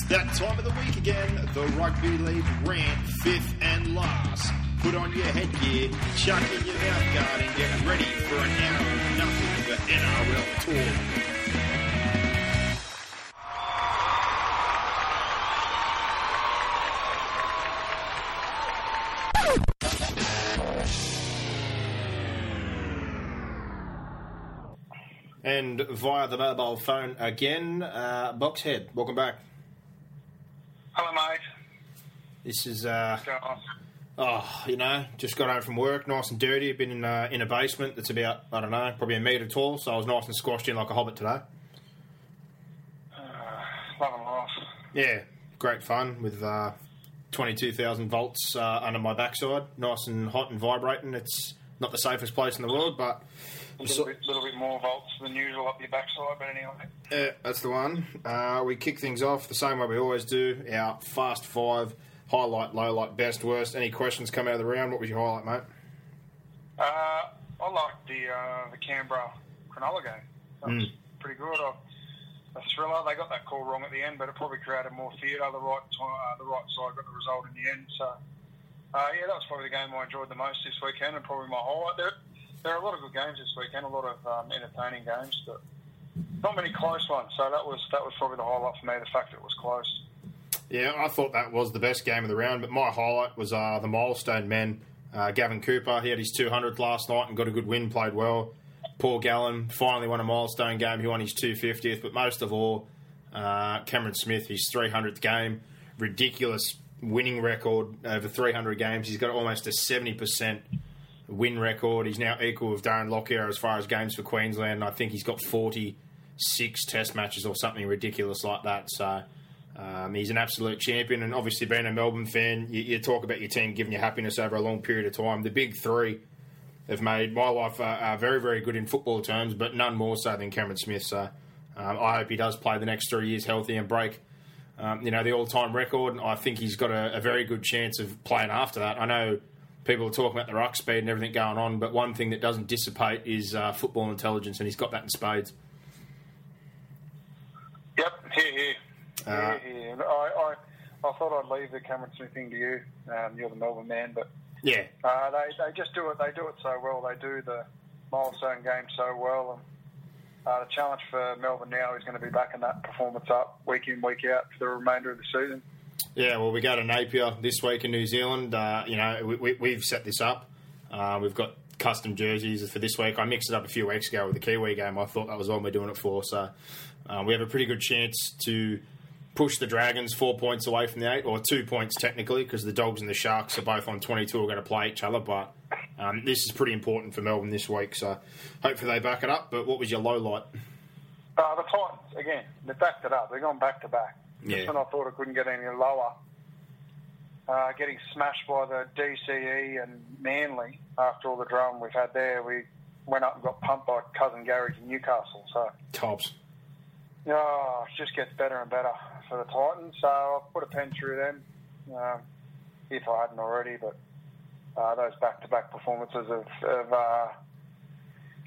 It's that time of the week again. The Rugby League rant, fifth and last. Put on your headgear, chuck in your mouth guard, and get ready for an hour of nothing but NRL talk. And via the mobile phone again, uh, Boxhead, welcome back. Hello, mate. This is, uh, oh, you know, just got home from work, nice and dirty. Been in, uh, in a basement that's about, I don't know, probably a metre tall, so I was nice and squashed in like a hobbit today. Loving life. Yeah, great fun with uh, 22,000 volts uh, under my backside. Nice and hot and vibrating. It's not the safest place in the world, but A little, bit, little bit more volts than usual up your backside, but anyway. Yeah, that's the one. Uh, we kick things off the same way we always do. Our fast five, highlight, low light, best, worst. Any questions come out of the round? What was your highlight, mate? Uh, I liked the uh, the Canberra Cronulla game. That was pretty good. I, a thriller. They got that call wrong at the end, but it probably created more theatre. The right uh, the right side got the result in the end. So, uh, yeah, that was probably the game I enjoyed the most this weekend, and probably my highlight. There, there are a lot of good games this weekend, a lot of um, entertaining games, but not many close ones. So that was that was probably the highlight for me. The fact that it was close. Yeah, I thought that was the best game of the round, but my highlight was uh, the milestone men. Uh, Gavin Cooper, he had his 200th last night and got a good win, played well. Paul Gallen finally won a milestone game. He won his 250th, but most of all, uh, Cameron Smith, his 300th game. Ridiculous winning record over 300 games. He's got almost a 70% win record. He's now equal with Darren Lockyer as far as games for Queensland. I think he's got 46 test matches or something ridiculous like that. So um, he's an absolute champion. And obviously, being a Melbourne fan, you, you talk about your team giving you happiness over a long period of time. The big three have made my life uh, uh, very, very good in football terms, but none more so than Cameron Smith. So um, I hope he does play the next three years healthy and break. Um, you know the all-time record. And I think he's got a, a very good chance of playing after that. I know people are talking about the ruck speed and everything going on, but one thing that doesn't dissipate is uh, football intelligence, and he's got that in spades. Yep, here, here. Uh. I, I, I thought I'd leave the Cameron Smith thing to you. Um, you're the Melbourne man, but Yeah, uh, they, they just do it. They do it so well. They do the milestone game so well. And uh, the challenge for Melbourne now is going to be backing that performance up week in, week out for the remainder of the season. Yeah, well, we go to Napier this week in New Zealand. Uh, you know, we, we, we've set this up. Uh, we've got custom jerseys for this week. I mixed it up a few weeks ago with the Kiwi game. I thought that was what we're doing it for. So uh, we have a pretty good chance to push the Dragons four points away from the eight, or two points technically, because the Dogs and the Sharks are both on 22 are going to play each other. But um, this is pretty important for Melbourne this week. So hopefully they back it up. But what was your low light? Uh, the Titans, again, they backed it up. They're going back to back. Yeah. Just when I thought it couldn't get any lower. Uh, getting smashed by the DCE and Manly after all the drama we've had there, we went up and got pumped by cousin Gary to Newcastle. So, Tops. yeah, it just gets better and better for the Titans. So I put a pen through them, um, if I hadn't already. But uh, those back-to-back performances have, have uh,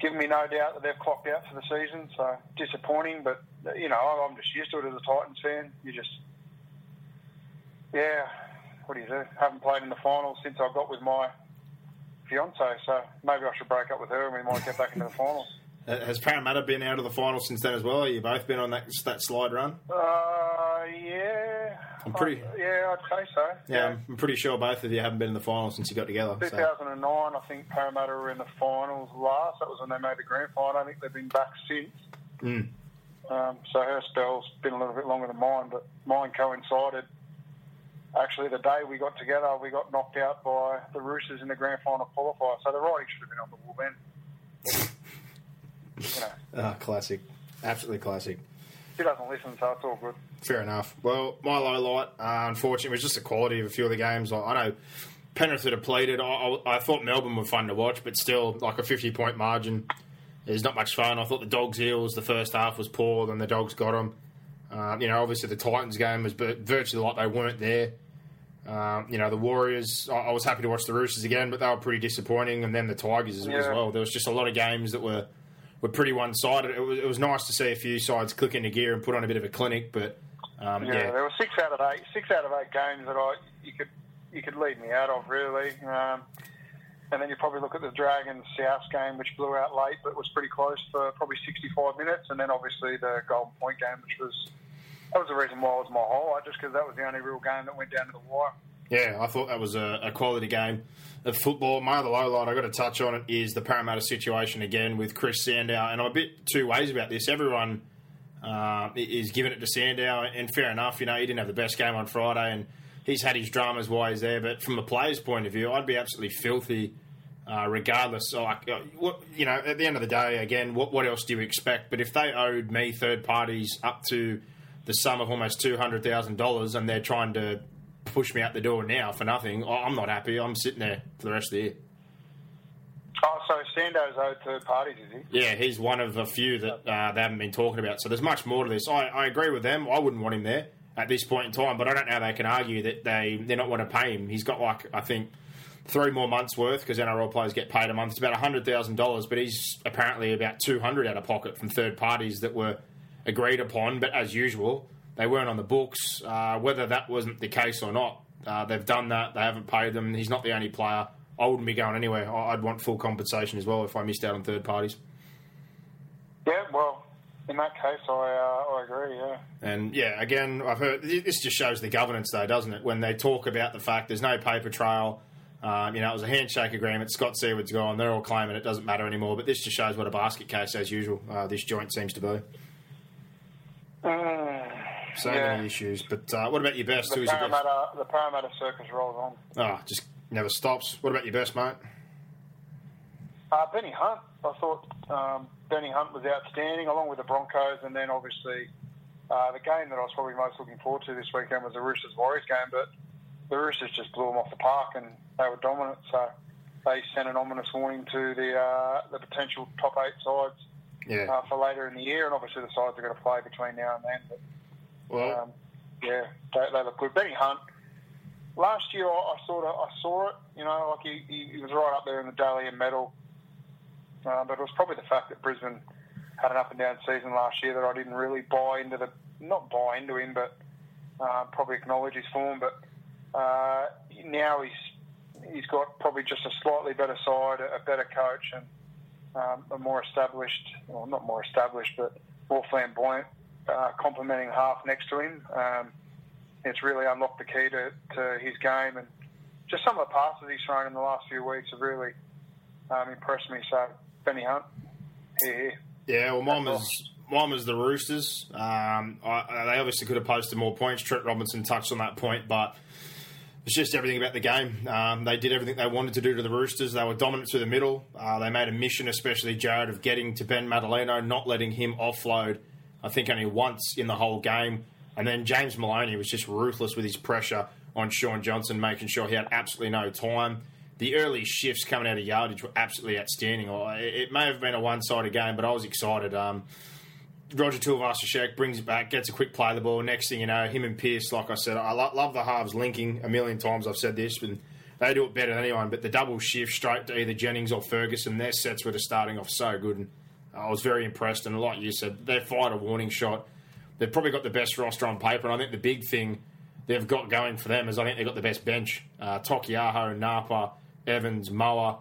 given me no doubt that they've clocked out for the season. So disappointing, but you know I'm just used to it as a Titans fan. You just, yeah, what do you do? Haven't played in the finals since I got with my fiance, so maybe I should break up with her and we might get back into the finals. Has Parramatta been out of the final since then as well? Have you both been on that that slide run? Uh, yeah. I'm pretty- I- yeah, I'd say so. Yeah, I'm pretty sure both of you haven't been in the final since you got together. So. 2009, I think Parramatta were in the finals last. That was when they made the grand final. I think they've been back since. Mm. Um, so her spell's been a little bit longer than mine, but mine coincided. Actually, the day we got together, we got knocked out by the Roosters in the grand final qualifier. So the writing should have been on the wall then. you know, Ah, classic. Absolutely classic. He doesn't listen, so it's all good. Fair enough. Well, my low light, uh, unfortunately, was just the quality of a few of the games. I, I know Penrith are depleted. I, I, I, thought Melbourne were fun to watch, but still, like a 50 point margin is not much fun. I thought the Dogs Eels, the first half was poor, then the Dogs got them. Uh, you know, obviously the Titans game was virtually like they weren't there. Um, you know, the Warriors, I, I, was happy to watch the Roosters again, but they were pretty disappointing. And then the Tigers as, yeah. as well. There was just a lot of games that were, were pretty one sided. It was, it was nice to see a few sides click into gear and put on a bit of a clinic, but. Um, yeah, yeah, there were six out of eight, six out of eight games that I you could you could lead me out of really. Um, and then you probably look at the Dragons South game, which blew out late, but was pretty close for probably 65 minutes. And then obviously the Golden Point game, which was that was the reason why it was my highlight, just because that was the only real game that went down to the wire. Yeah, I thought that was a, a quality game of football. My other low light, I've got to touch on it, is the Parramatta situation again with Chris Sandow. And I'm a bit two ways about this. Everyone uh, is giving it to Sandow, and fair enough, you know, he didn't have the best game on Friday, and he's had his dramas while he's there. But from the player's point of view, I'd be absolutely filthy. Uh, regardless, like uh, you know, at the end of the day, again, what what else do you expect? But if they owed me third parties up to the sum of almost two hundred thousand dollars, and they're trying to push me out the door now for nothing. I'm not happy. I'm sitting there for the rest of the year. Oh, so Sandow's owed third parties, is he? Yeah, he's one of a few that uh, they haven't been talking about. So there's much more to this. I, I agree with them. I wouldn't want him there at this point in time, but I don't know how they can argue that they they're not want to pay him. He's got like I think three more months worth because NRL players get paid a month. It's about hundred thousand dollars, but he's apparently about two hundred out of pocket from third parties that were agreed upon, but as usual, they weren't on the books. Uh, whether that wasn't the case or not, uh, they've done that. They haven't paid them. He's not the only player. I wouldn't be going anywhere. I'd want full compensation as well if I missed out on third parties. Yeah, well, in that case, I uh, I agree. Yeah. And yeah, again, I've heard this just shows the governance, though, doesn't it? When they talk about the fact there's no paper trail. Um, you know, it was a handshake agreement. Scott Seward's gone. They're all claiming it doesn't matter anymore. But this just shows what a basket case, as usual, uh, this joint seems to be. Mm, so yeah. many issues. But uh, what about your best? The Who's your best? The Parramatta circus rolls on. Oh, just never stops. What about your best, mate? Uh, Benny Hunt. I thought um, Benny Hunt was outstanding, along with the Broncos, and then obviously uh, the game that I was probably most looking forward to this weekend was the Roosters Warriors game. But the Roosters just blew them off the park, and they were dominant. So they sent an ominous warning to the uh, the potential top eight sides yeah. uh, for later in the year, and obviously the sides are going to play between now and then. But, well, um, yeah, they, they, look good. Benny Hunt. Last year, I, I sort of I saw it. You know, like he, he, he was right up there in the Dally M medal. Uh, but it was probably the fact that Brisbane had an up and down season last year that I didn't really buy into the not buy into him, but uh, probably acknowledge his form. But uh, now he's he's got probably just a slightly better side, a, better coach, and um, a more established, well, not more established, but more flamboyant, uh, complementing half next to him. Um, it's really unlocked the key to, to his game, and just some of the passes he's thrown in the last few weeks have really um, impressed me. So, Benny Hunt, here, Yeah, well, mine was, mine was the Roosters. Um, I, they obviously could have posted more points. Trent Robinson touched on that point, but it's just everything about the game. Um, they did everything they wanted to do to the Roosters. They were dominant through the middle. Uh, they made a mission, especially Jared, of getting to Ben Matulino, not letting him offload. I think only once in the whole game. And then James Maloney was just ruthless with his pressure on Shaun Johnson, making sure he had absolutely no time. The early shifts coming out of yardage were absolutely outstanding. It may have been a one-sided game, but I was excited. Um, Roger Tuivasa-Sheck brings it back, gets a quick play of the ball. Next thing you know, him and Pearce, like I said, I lo- love the halves linking. A million times I've said this, and they do it better than anyone. But the double shift straight to either Jennings or Ferguson, their sets were just starting off so good. And I was very impressed. And like you said, they fired a warning shot. They've probably got the best roster on paper. And I think the big thing they've got going for them is I think they've got the best bench. Uh, Taukeiaho, Napa, Evans, Moa.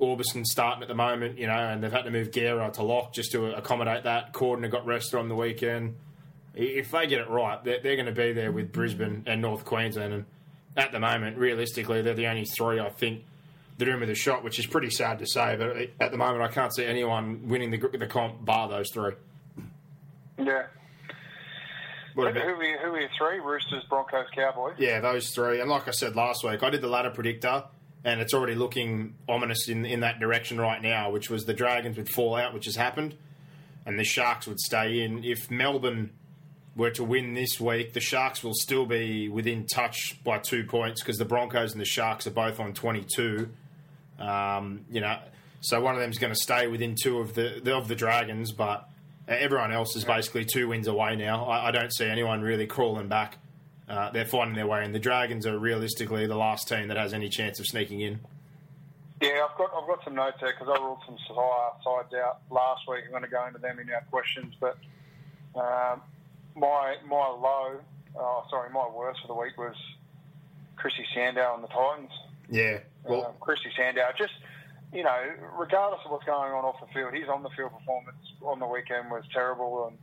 Aubusson starting at the moment, you know, and they've had to move Guerra to lock just to accommodate that. Cordner got rested on the weekend. If they get it right, they're, they're going to be there with Brisbane and North Queensland. And at the moment, realistically, they're the only three I think that are in with a shot, which is pretty sad to say. But at the moment, I can't see anyone winning the, the comp bar those three. Yeah. What who, who, are, who are your three? Roosters, Broncos, Cowboys? Yeah, those three. And like I said last week, I did the ladder predictor and it's already looking ominous in in that direction right now, which was the Dragons would fall out, which has happened. and the Sharks would stay in. If Melbourne were to win this week, the Sharks will still be within touch by two points because the Broncos and the Sharks are both on 22. Um, you know, so one of them's going to stay within two of the of the Dragons, but everyone else is basically two wins away now. I, I don't see anyone really crawling back. Uh, they're finding their way in. The Dragons are realistically the last team that has any chance of sneaking in. Yeah, I've got I've got some notes there because I ruled some sides out last week. I'm going to go into them in our questions, but um, my my low, oh, sorry, my worst for the week was Chrissy Sandow and the Titans. Yeah, well, um, Chrissy Sandow, just you know, regardless of what's going on off the field, his on the field performance on the weekend was terrible, and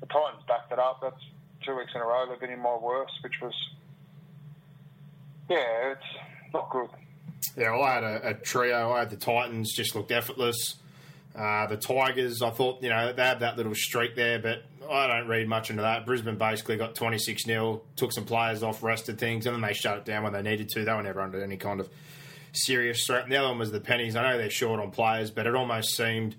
the Titans backed it up. That's two weeks in a row they've been in my worst, which was yeah, it's not good. Yeah, I had a, a trio. I had the Titans just looked effortless. Uh, the Tigers, I thought, you know, they had that little streak there, but I don't read much into that. Brisbane basically got 26 0, took some players off, rested things, and then they shut it down when they needed to. They were never under any kind of serious threat. And the other one was the Pennies. I know they're short on players, but it almost seemed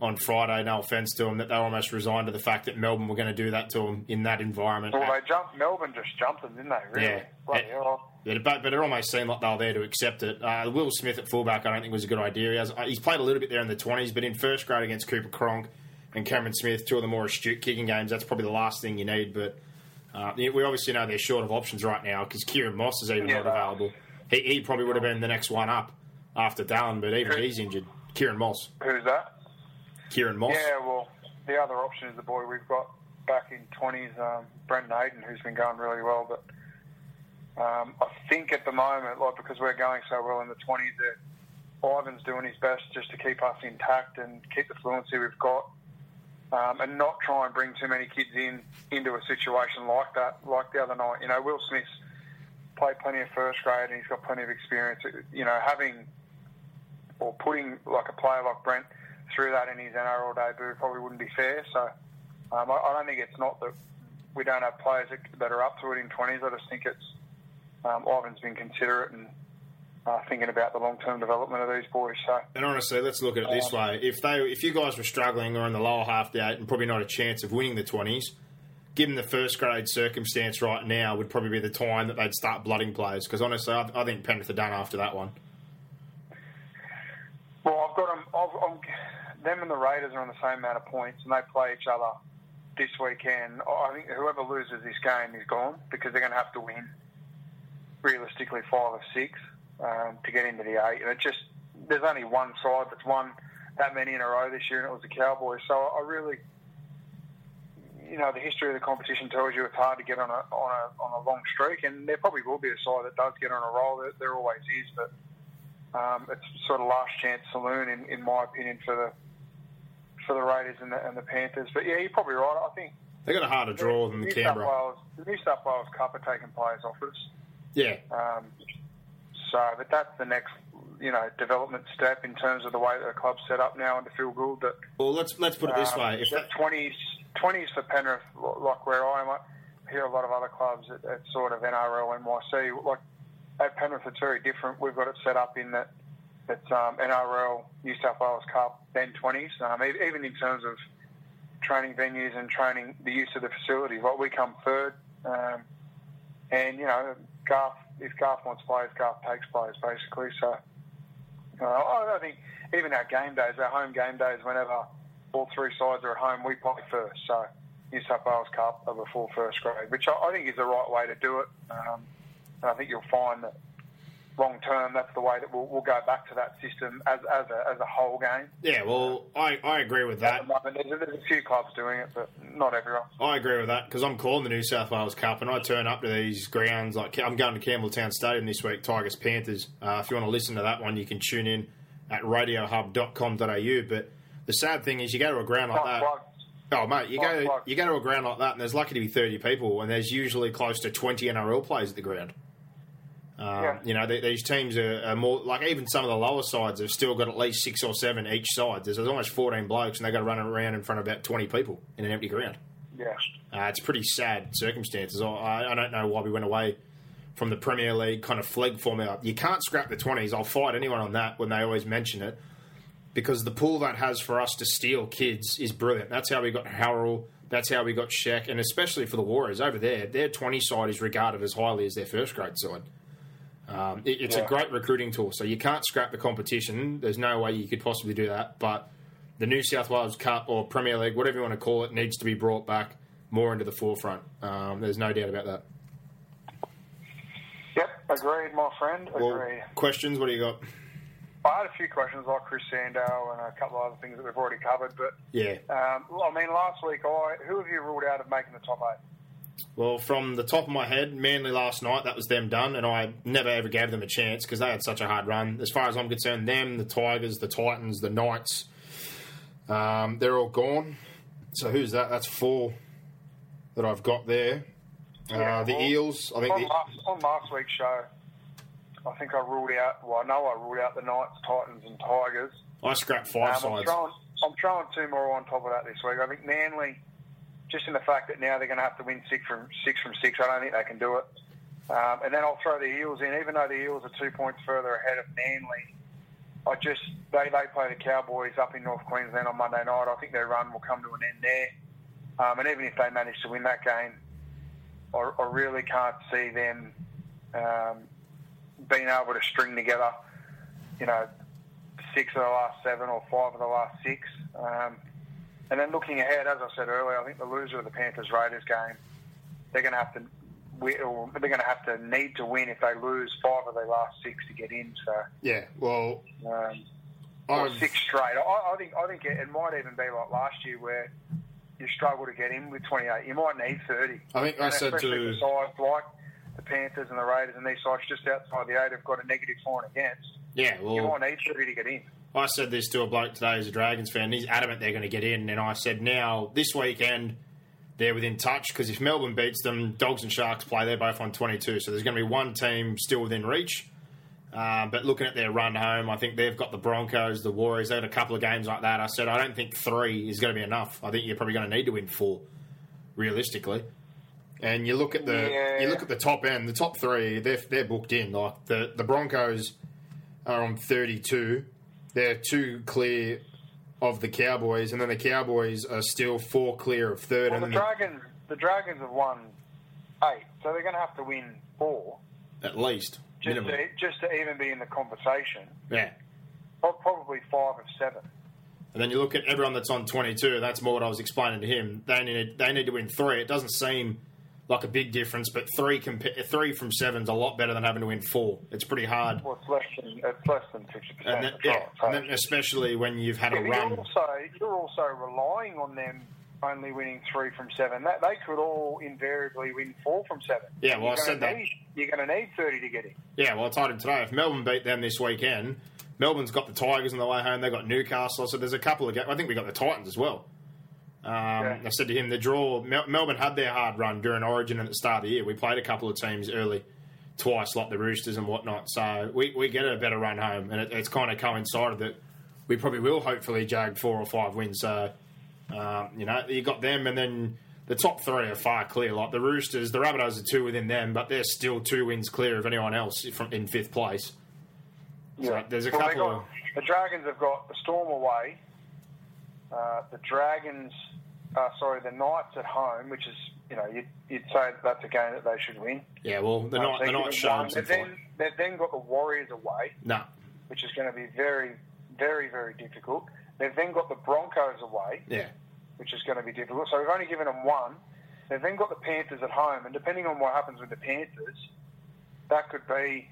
on Friday, no offence to them, that they almost resigned to the fact that Melbourne were going to do that to them in that environment. Well, they jumped. Melbourne just jumped them, didn't they? Really? Yeah. It, but, but it almost seemed like they were there to accept it. Uh, Will Smith at fullback, I don't think was a good idea. He has, uh, he's played a little bit there in the 20s, but in first grade against Cooper Cronk and Cameron Smith, two of the more astute kicking games, that's probably the last thing you need. But uh, we obviously know they're short of options right now because Kieran Moss is even yeah, not available. He, he, probably would have been the next one up after Dallin, but even he's injured. Kieran Moss. Who's that? Kieran Moss. Yeah, well, the other option is the boy we've got back in 20s, um, Brendan Hayden, who's been going really well. But um, I think at the moment, like because we're going so well in the 20s, that Ivan's doing his best just to keep us intact and keep the fluency we've got. Um, and not try and bring too many kids in into a situation like that, like the other night. You know, Will Smith's played plenty of first grade and he's got plenty of experience. You know, having or putting like a player like Brent through that in his NRL debut probably wouldn't be fair. So um, I, I, don't think it's not that we don't have players that are up to it in 20s. I just think it's um, Ivan's been considerate and uh, thinking about the long-term development of these boys. So, and honestly, let's look at it this way: if they, if you guys were struggling or in the lower half of the eight and probably not a chance of winning the 20s, given the first grade circumstance right now, would probably be the time that they'd start blooding players. Because honestly, I, I think Penrith are done after that one. Well, I've got them. I've, I'm, them and the Raiders are on the same amount of points, and they play each other this weekend. I think whoever loses this game is gone because they're going to have to win realistically five or six um, to get into the eight. And it just there's only one side that's won that many in a row this year, and it was the Cowboys. So I really, you know, the history of the competition tells you it's hard to get on a on a on a long streak, and there probably will be a side that does get on a roll. There, there always is, but um, it's sort of last chance saloon in, in my opinion for the for the Raiders and the, and the Panthers. But yeah, you're probably right. I think they got a harder draw than the Canberra. Wales, the New South Wales Cup are taking players off us. Yeah. Um, so, but that's the next, you know, development step in terms of the way that the club's set up now and to feel good that. Well, let's let's put it this um, way: if that twenties twenties for Penrith, like where I am, I hear a lot of other clubs at, at sort of NRL NYC, like at Penrith, it's very different. We've got it set up in that it's um, NRL, New South Wales Cup, then 20s, um, even in terms of training venues and training the use of the facilities. Like we come third, um, and you know, Garth, if Garth wants players, Garth takes players basically. So uh, I think even our game days, our home game days, whenever all three sides are at home, we play first. So New South Wales Cup over full first grade, which I, I think is the right way to do it. Um, and I think you'll find that long term, that's the way that we'll, we'll go back to that system as, as, a, as a whole game. Yeah, well, I, I agree with that. There's, there's a few clubs doing it, but not everyone. I agree with that because I'm calling the New South Wales Cup and I turn up to these grounds. Like I'm going to Campbelltown Stadium this week, Tigers Panthers. Uh, if you want to listen to that one, you can tune in at radiohub.com.au. But the sad thing is, you go to a ground like that. Oh mate, you go you go to a ground like that, and there's lucky to be 30 people, and there's usually close to 20 NRL players at the ground. Um, yeah. You know, they, these teams are, are, more like even some of the lower sides have still got at least six or seven each side. There's, there's almost 14 blokes, and they've got to run around in front of about 20 people in an empty ground. Yeah, uh, it's pretty sad circumstances. I, I don't know why we went away from the Premier League kind of flag format. You can't scrap the 20s. I'll fight anyone on that when they always mention it. because the pool that has for us to steal kids is brilliant. That's how we got Harrell. That's how we got Sheck, and especially for the Warriors over there, their 20 side is regarded as highly as their first grade side. Um, it, it's Yeah. a great recruiting tool, so you can't scrap the competition. There's no way you could possibly do that. But the New South Wales Cup or Premier League, whatever you want to call it, needs to be brought back more into the forefront. Um, there's no doubt about that. Yep, agreed, my friend. Well, questions? What do you got? I had a few questions like Chris Sandow and a couple of other things that we've already covered, but Yeah. um, well, I mean, last week, I who have you ruled out of making the top eight? Well, from the top of my head, Manly last night, that was them done, and I never ever gave them a chance because they had such a hard run. As far as I'm concerned, them, the Tigers, the Titans, the Knights, um, they're all gone. So who's that? That's four that I've got there. Yeah, uh, the well, Eels, I think. On The, last, on last week's show, I think I ruled out. Well, I know I ruled out the Knights, Titans, and Tigers. I scrapped Um, five I'm sides. throwing, I'm throwing two more on top of that this week. I think Manly, just in the fact that now they're going to have to win six from six from six, I don't think they can do it. Um, and then I'll throw the Eels in, even though the Eels are two points further ahead of Manly. I just they they play the Cowboys up in North Queensland on Monday night. I think their run will come to an end there. Um, and even if they manage to win that game, I, I really can't see them um, being able to string together, you know, six of the last seven or five of the last six. Um, and then looking ahead, as I said earlier, I think the loser of the Panthers Raiders game, they're going to have to, they're going to have to need to win if they lose five of their last six to get in. So, yeah, well, um, or six straight. I, I think I think it, it might even be like last year where you struggle to get in with 28. You might need 30. I think I said especially to. the sides like the Panthers and the Raiders and these sides just outside the eight have got a negative and against. Yeah, well, You might need 30 to get in. I said this to a bloke today who's a Dragons fan. He's adamant they're going to get in, and I said now this weekend they're within touch because if Melbourne beats them, Dogs and Sharks play. They're both on 22, so there's going to be one team still within reach. Uh, but looking at their run home, I think they've got the Broncos, the Warriors. They had a couple of games like that. I said I don't think three is going to be enough. I think you're probably going to need to win four, realistically. And you look at the Yeah. you look at the top end, the top three, they're they're booked in. Like the the Broncos are on 32. They're two clear of the Cowboys, and then the Cowboys are still four clear of third. Well, the and then Dragons, the Dragons have won eight, so they're going to have to win four at least just minimum. to, just to even be in the conversation. Yeah. Pro- Probably five of seven. And then you look at everyone that's on 22. That's more what I was explaining to him. They need they need to win three. It doesn't seem like a big difference, but three compa- three from seven's a lot better than having to win four. It's pretty hard. Well, it's less than it's less than fifty And percent. yeah, and then especially when you've had a run. you're also you're also relying on them only winning three from seven. That they could all invariably win four from seven. Yeah, well, I said that. need- You're going to need thirty to get in. Yeah, well, I told him today. If Melbourne beat them this weekend, Melbourne's got the Tigers on the way home. They've got Newcastle. So there's a couple of games. I think we got the Titans as well. Um, I said to him, the draw. Mel- Melbourne had their hard run during Origin at the start of the year. We played a couple of teams early, twice, like the Roosters and whatnot. So we, we get a better run home, and it, it's kind of coincided that we probably will hopefully jag four or five wins. So um, you know, you got them, and then the top three are far clear. Like the Roosters, the Rabbitohs are two within them, but they're still two wins clear of anyone else from in fifth place. So there's a Well, couple got- of The Dragons have got the Storm away. Uh, the Dragons, uh, sorry, the Knights at home, which is you know you'd, you'd say that that's a game that they should win. yeah. Well, the Uh, night so the give night shown some They've then, they've then got the Warriors away, No, which is going to be very, very, very difficult. They've then got the Broncos away, yeah, which is going to be difficult. So we've only given them one. They've then got the Panthers at home, and depending on what happens with the Panthers, that could be,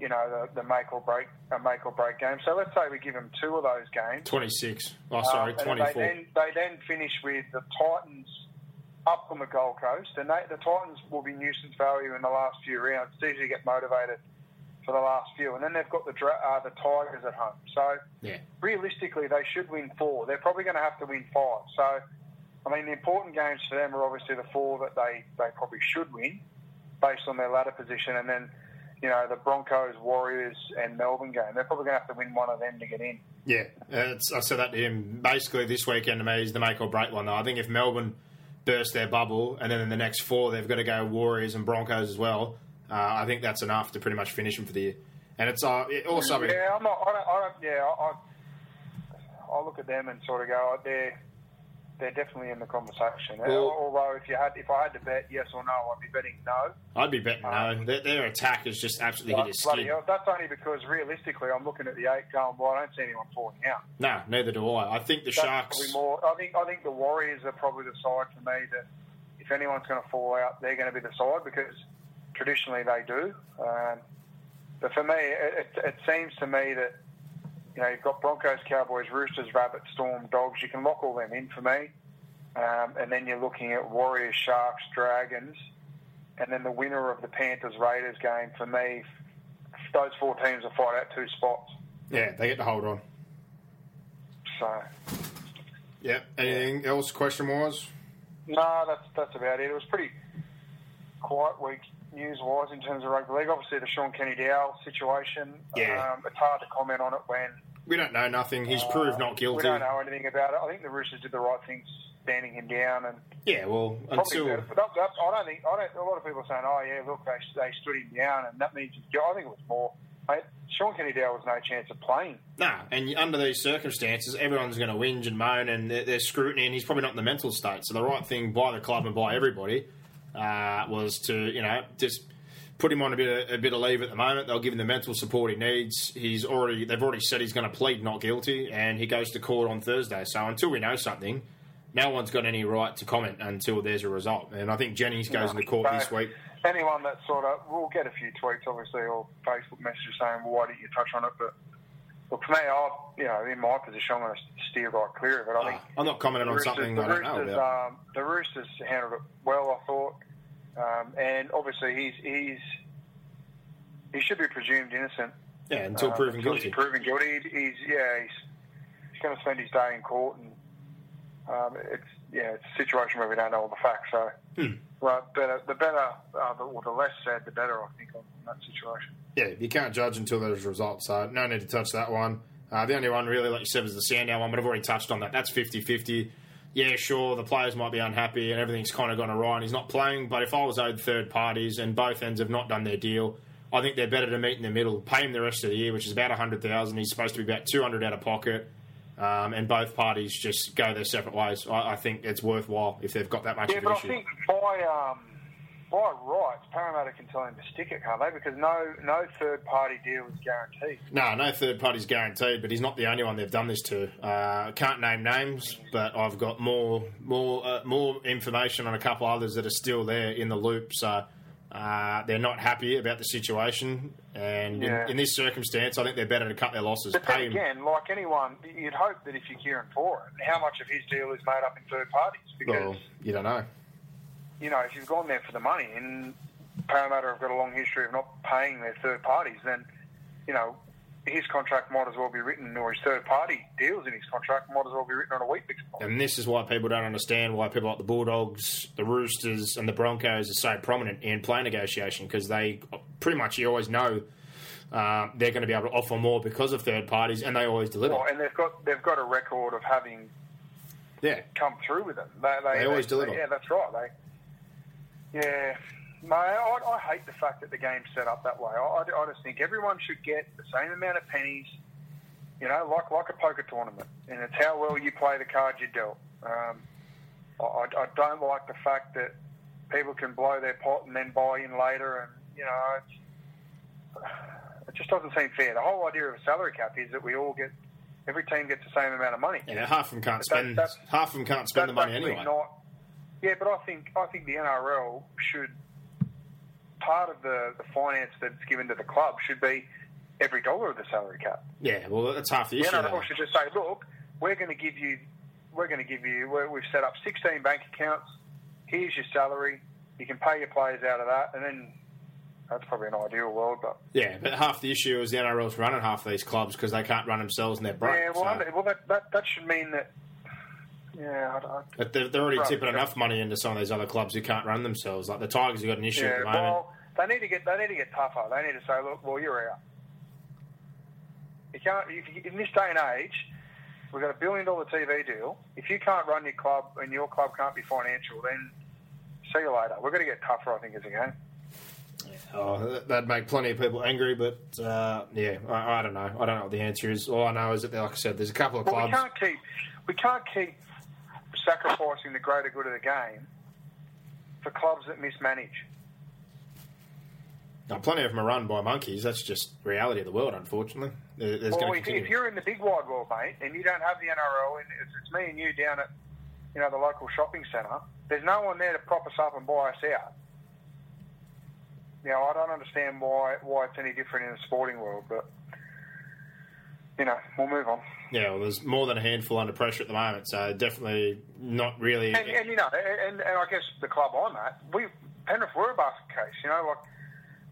you know, the, the make or break a make or break game. So let's say we give them two of those games. twenty six. Oh, sorry, Um, and They then, they then finish with the Titans up on the Gold Coast, and they, the Titans will be nuisance value in the last few rounds. It's easy to get motivated for the last few, and then they've got the uh, the Tigers at home. So Yeah, realistically, they should win four. They're probably going to have to win five. So, I mean, the important games for them are obviously the four that they, they probably should win based on their ladder position, and then. You know, the Broncos, Warriors, and Melbourne game. They're probably going to have to win one of them to get in. yeah. It's, I said that to him. Basically, this weekend to me is the make or break one. Though I think if Melbourne burst their bubble, and then in the next four they've got to go Warriors and Broncos as well. Uh, I think that's enough to pretty much finish them for the year. And it's uh, it also Yeah, I'm not. I don't. I don't yeah, I, I, I look at them and sort of go, they're they're definitely in the conversation. Well- Although if you had, if I had to bet yes or no, I'd be betting no. I'd be betting no. Um, Their, their attack has just absolutely hit his skin. hell, that's only because realistically, I'm looking at the eight going, well, I don't see anyone falling out. No, neither do I. I think the That's Sharks. more. I think I think the Warriors are probably the side for me that if anyone's going to fall out, they're going to be the side because traditionally they do. Um, but for me, it, it, it seems to me that you know you've got Broncos, Cowboys, Roosters, Rabbits, Storm, Dogs. You can lock all them in for me, um, and then you're looking at Warriors, Sharks, Dragons, and then the winner of the Panthers Raiders game for me. Those four teams will fight out two spots. Yeah, they get to hold on. So Yeah. Anything else question wise? No, that's that's about it. It was pretty quiet week news wise in terms of rugby league. Obviously, the Shaun Kenny-Dyball situation. Yeah. Um, it's hard to comment on it when We don't know nothing. He's proved not guilty. we don't know anything about it. I think the Roosters did the right thing, standing him down, and Yeah, well, until better- But that, that, I don't think. I don't. A lot of people are saying, "Oh yeah, look, they, they stood him down, and that means. I think it was more. Mate, Shaun Kenny-Dyball was no chance of playing. nah, and under these circumstances, everyone's going to whinge and moan, and there- there's scrutiny, and he's probably not in the mental state. So the right thing by the club and by everybody uh, was to, you know, just put him on a bit of, a bit of leave at the moment. They'll give him the mental support he needs. He's already they've already said he's going to plead not guilty, and he goes to court on Thursday. So until we know something. No one's got any right to comment until there's a result, and I think Jennings goes into court So, this week. Anyone that sort of, we'll get a few tweets, obviously, or Facebook messages saying, "Well, why didn't you touch on it?" But look, for me, I, you know, in my position, I'm going to steer right clear of it. I think I'm not commenting on Roosters, something I don't know about. um, the Roosters handled it well, I thought, um, and obviously he's he's he should be presumed innocent Yeah, until um, proven until guilty. He's proven guilty. He's yeah, he's he's going to spend his day in court, and um, it's yeah, it's a situation where we don't know all the facts. So, Hmm. right, better the better, uh, the, or the less said, the better. I think on, on that situation. Yeah, you can't judge until there's results, so no need to touch that one. Uh, the only one, really, like you said, was the Sandow one, but I've already touched on that. That's 50 50. Yeah, sure, the players might be unhappy and everything's kind of gone awry and he's not playing, but if I was owed third parties and both ends have not done their deal, I think they're better to meet in the middle, pay him the rest of the year, which is about 100000 He's supposed to be about 200 out of pocket. Um, and both parties just go their separate ways. I, I think it's worthwhile if they've got that much Yeah, of but an I issue. think by um, by rights, Parramatta can tell him to stick it, can't they? Because no no third party deal is guaranteed. No, no third party is guaranteed, but he's not the only one they've done this to. Uh, can't name names, but I've got more more uh, more information on a couple others that are still there in the loop. So uh, they're not happy about the situation, and Yeah. in, in this circumstance, I think they're better to cut their losses. But then again, like anyone, you'd hope that if you're Kieran Foran, how much of his deal is made up in third parties? Because Well, you don't know. You know, if you've gone there for the money and Parramatta have got a long history of not paying their third parties, then, you know, his contract might as well be written, or his third party deals in his contract might as well be written on a box. And this is why people don't understand why people like the Bulldogs, the Roosters, and the Broncos are so prominent in play negotiation because they pretty much you always know uh, they're going to be able to offer more because of third parties, and they always deliver. Well, and they've got they've got a record of having Yeah, come through with them. They, they, They always deliver. Yeah, that's right. They, yeah. No, I, I hate the fact that the game's set up that way. I, I, I just think everyone should get the same amount of pennies, you know, like like a poker tournament, and it's how well you play the cards you dealt. Um, I, I- don't like the fact that people can blow their pot and then buy in later, and you know, it's, it just doesn't seem fair. The whole idea of a salary cap is that we all get, every team gets the same amount of money. yeah. Half of them can't But spend. that's- half of them can't spend the money anyway. Not, yeah, but I think I think the NRL should part of the, the finance that's given to the club should be every dollar of the salary cap. Yeah, well, that's half the The issue. NRL though. should just say, look, we're going to give you, we're going to give you, we've set up 16 bank accounts. Here's your salary. You can pay your players out of that, and then that's probably an ideal world, but Yeah, but half the issue is the NRL's running half of these clubs because they can't run themselves and they're broke. yeah, well, so- well, that, that that should mean that. Yeah, I, I, But they're, they're already tipping enough money into some of these other clubs who can't run themselves. Like the Tigers have got an issue at the moment. well, they need to get they need to get tougher. They need to say, look, well, you're out. You can't. If you, in this day and age, we've got a billion dollar TV deal. If you can't run your club and your club can't be financial, then see you later. We're going to get tougher. I think as a game. Oh, that'd make plenty of people angry, but uh, yeah, I, I, don't know. I don't know what the answer is. All I know is that, like I said, there's a couple of well, clubs. We can't keep we can't keep sacrificing the greater good of the game for clubs that mismanage. Now, plenty of them are run by monkeys. That's just reality of the world, unfortunately. There's well, if, if, you're in the big wide world, mate, and you don't have the NRL, and it's, it's me and you down at you know the local shopping centre, there's no one there to prop us up and buy us out. You know, I don't understand why why it's any different in the sporting world, but you know, we'll move on. Yeah, well, there's more than a handful under pressure at the moment, so definitely not really. And, and you know, and, and I guess the club I'm at, we Penrith were a basket case. You know, like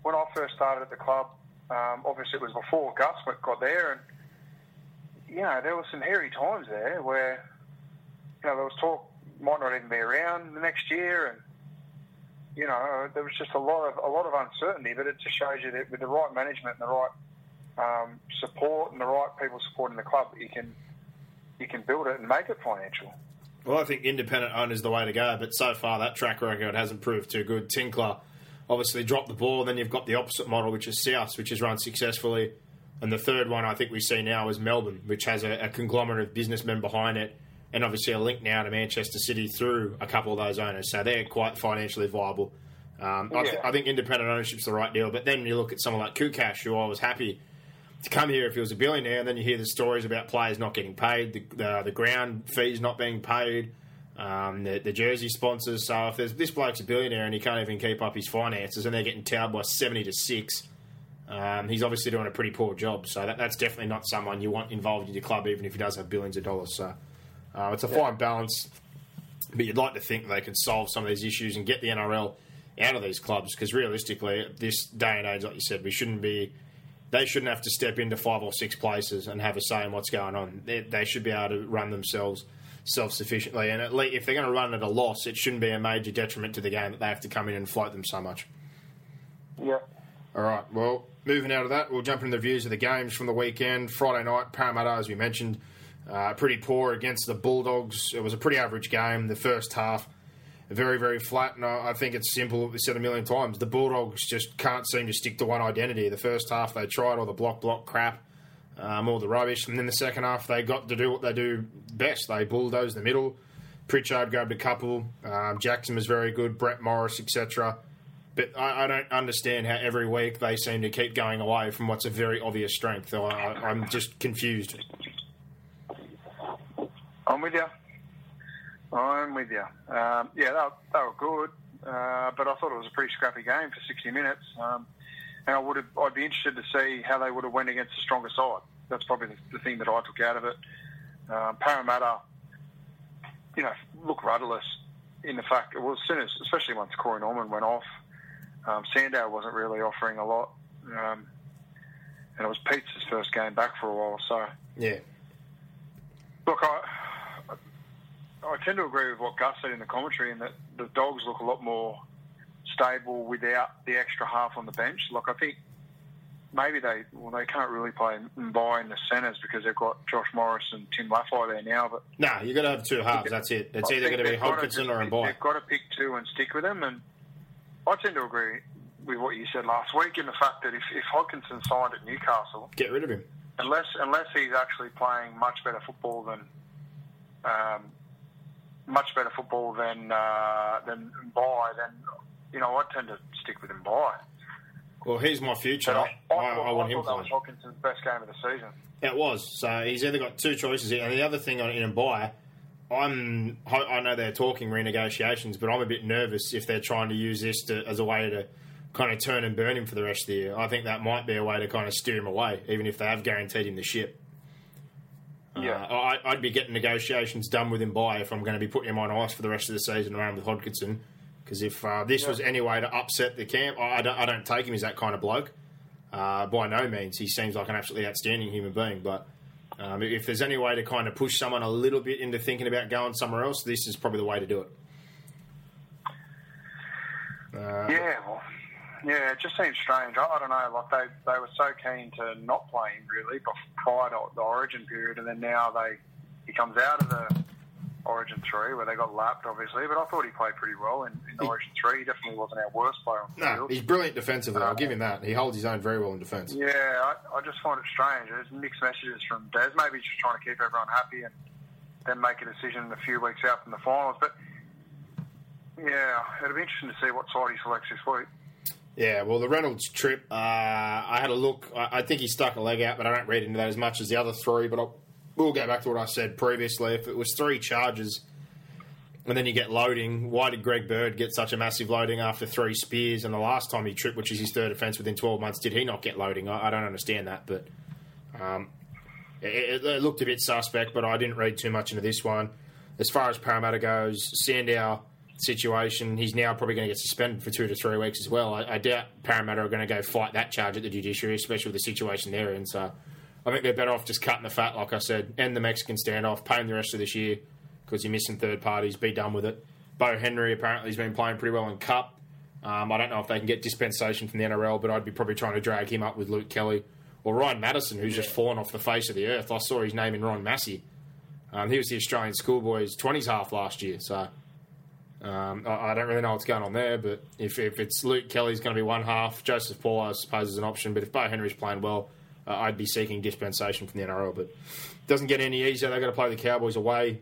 when I first started at the club, um, obviously it was before Gus got there, and you know there were some hairy times there where you know there was talk might not even be around the next year, and you know there was just a lot of a lot of uncertainty. But it just shows you that with the right management and the right um, support and the right people supporting the club, you can you can build it and make it financial. Well, I think independent owners the way to go, but so far that track record hasn't proved too good. Tinkler obviously dropped the ball. Then you've got the opposite model, which is South, which has run successfully. And the third one I think we see now is Melbourne, which has a, a conglomerate of businessmen behind it, and obviously a link now to Manchester City through a couple of those owners. So they're quite financially viable. Um, yeah. I, th- I, think independent ownership's the right deal. But then you look at someone like Koukash, who I was happy to come here if he was a billionaire, and then you hear the stories about players not getting paid, the, the, the ground fees not being paid um, the, the, jersey sponsors. So if there's this bloke's a billionaire and he can't even keep up his finances, and they're getting towed by seventy to six, um, he's obviously doing a pretty poor job. So that, that's definitely not someone you want involved in your club, even if he does have billions of dollars. So uh, it's a yeah. fine balance, but you'd like to think they can solve some of these issues and get the NRL out of these clubs because realistically, at this day and age, like you said, we shouldn't be. They shouldn't have to step into five or six places and have a say in what's going on. They, they should be able to run themselves self sufficiently. And at least if they're going to run at a loss, it shouldn't be a major detriment to the game that they have to come in and float them so much. Yeah. All right. Well, moving out of that, we'll jump into the views of the games from the weekend. Friday night, Parramatta, as we mentioned, uh, pretty poor against the Bulldogs. It was a pretty average game. The first half, very, very flat. And I think it's simple. We said a million times. The Bulldogs just can't seem to stick to one identity. The first half, they tried all the block, block crap um, all the rubbish. And then the second half, they got to do what they do best. They bulldozed the middle. Pritchard grabbed a couple. Um, Jackson was very good. Brett Morris, etc. But I, I, don't understand how every week they seem to keep going away from what's a very obvious strength. I, am just confused. I'm with you. I'm with you. Um, yeah, they were, they were good, uh, but I thought it was a pretty scrappy game for 60 minutes. Um, and I would have, I'd be interested to see how they would have went against a stronger side. That's probably the, the thing that I took out of it. Um, Parramatta, you know, look rudderless in the fact, well, as soon as, especially once Corey Norman went off, um, Sandow wasn't really offering a lot. Um, and it was Pete's first game back for a while, so. Yeah. Look, I, I tend to agree with what Gus said in the commentary, in that the dogs look a lot more stable without the extra half on the bench. Like I think maybe they well they can't really play Mbye in the centres because they've got Josh Morris and Tim Lafai there now. But no, nah, got to have two halves. That's it. It's I either going to be Hodkinson or Mbye. They've got to pick two and stick with them. And I tend to agree with what you said last week in the fact that if, if Hodkinson signed at Newcastle, get rid of him. Unless unless he's actually playing much better football than. Um, much better football than uh, than Mbye, then you know, I tend to stick with Mbye. Well, he's my future. I, I, I, I, want him playing. That was Hodkinson's best game of the season. It was. So he's either got two choices here. And the other thing on in Mbye, I'm I know they're talking renegotiations, but I'm a bit nervous if they're trying to use this to, as a way to kind of turn and burn him for the rest of the year. I think that might be a way to kind of steer him away, even if they have guaranteed him the ship. Yeah, uh, I, would be getting negotiations done with him by if I'm going to be putting him on ice for the rest of the season around with Hodkinson because if uh, this yeah. was any way to upset the camp, I, don't, I don't take him as that kind of bloke. Uh, by no means, he seems like an absolutely outstanding human being. But um, if there's any way to kind of push someone a little bit into thinking about going somewhere else, this is probably the way to do it. Uh, yeah, well, yeah, it just seems strange. I, I, don't know. Like they, they were so keen to not play him really prior to the Origin period, and then now they he comes out of the Origin 3, where they got lapped, obviously, but I thought he played pretty well in, in He- Origin 3. He definitely wasn't our worst player on the No, field. he's brilliant defensively. I'll uh, give him that. He holds his own very well in defence. Yeah, I, I just find it strange. There's mixed messages from Des. Maybe he's just trying to keep everyone happy and then make a decision a few weeks out from the finals. But yeah, it'll be interesting to see what side he selects this week. Yeah, well, the Reynolds trip, uh, I had a look. I, I think he stuck a leg out, but I don't read into that as much as the other three. But I'll, we'll go back to what I said previously. If it was three charges and then you get loading, why did Greg Bird get such a massive loading after three spears? And the last time he tripped, which is his third offence within 12 months, did he not get loading? I, I don't understand that, but um, it, it, it looked a bit suspect, but I didn't read too much into this one. As far as Parramatta goes, Sandow situation, he's now probably going to get suspended for two to three weeks as well. I, I doubt Parramatta are going to go fight that charge at the judiciary, especially with the situation they're in. So I think they're better off just cutting the fat, like I said, end the Mexican standoff, pay him the rest of this year because you're missing third parties, be done with it. Bo Henry apparently has been playing pretty well in Cup. Um, I don't know if they can get dispensation from the NRL, but I'd be probably trying to drag him up with Luke Kelly or Ryan Madison, who's just fallen off the face of the earth. I saw his name in Ron Massey. Um, he was the Australian schoolboys 20s half last year, so um, I, I don't really know what's going on there. But if, if it's Luke Kelly's going to be one half, Joseph Paul, I suppose, is an option. But if Bo Henry's playing well, uh, I'd be seeking dispensation from the NRL. But it doesn't get any easier. They've got to play the Cowboys away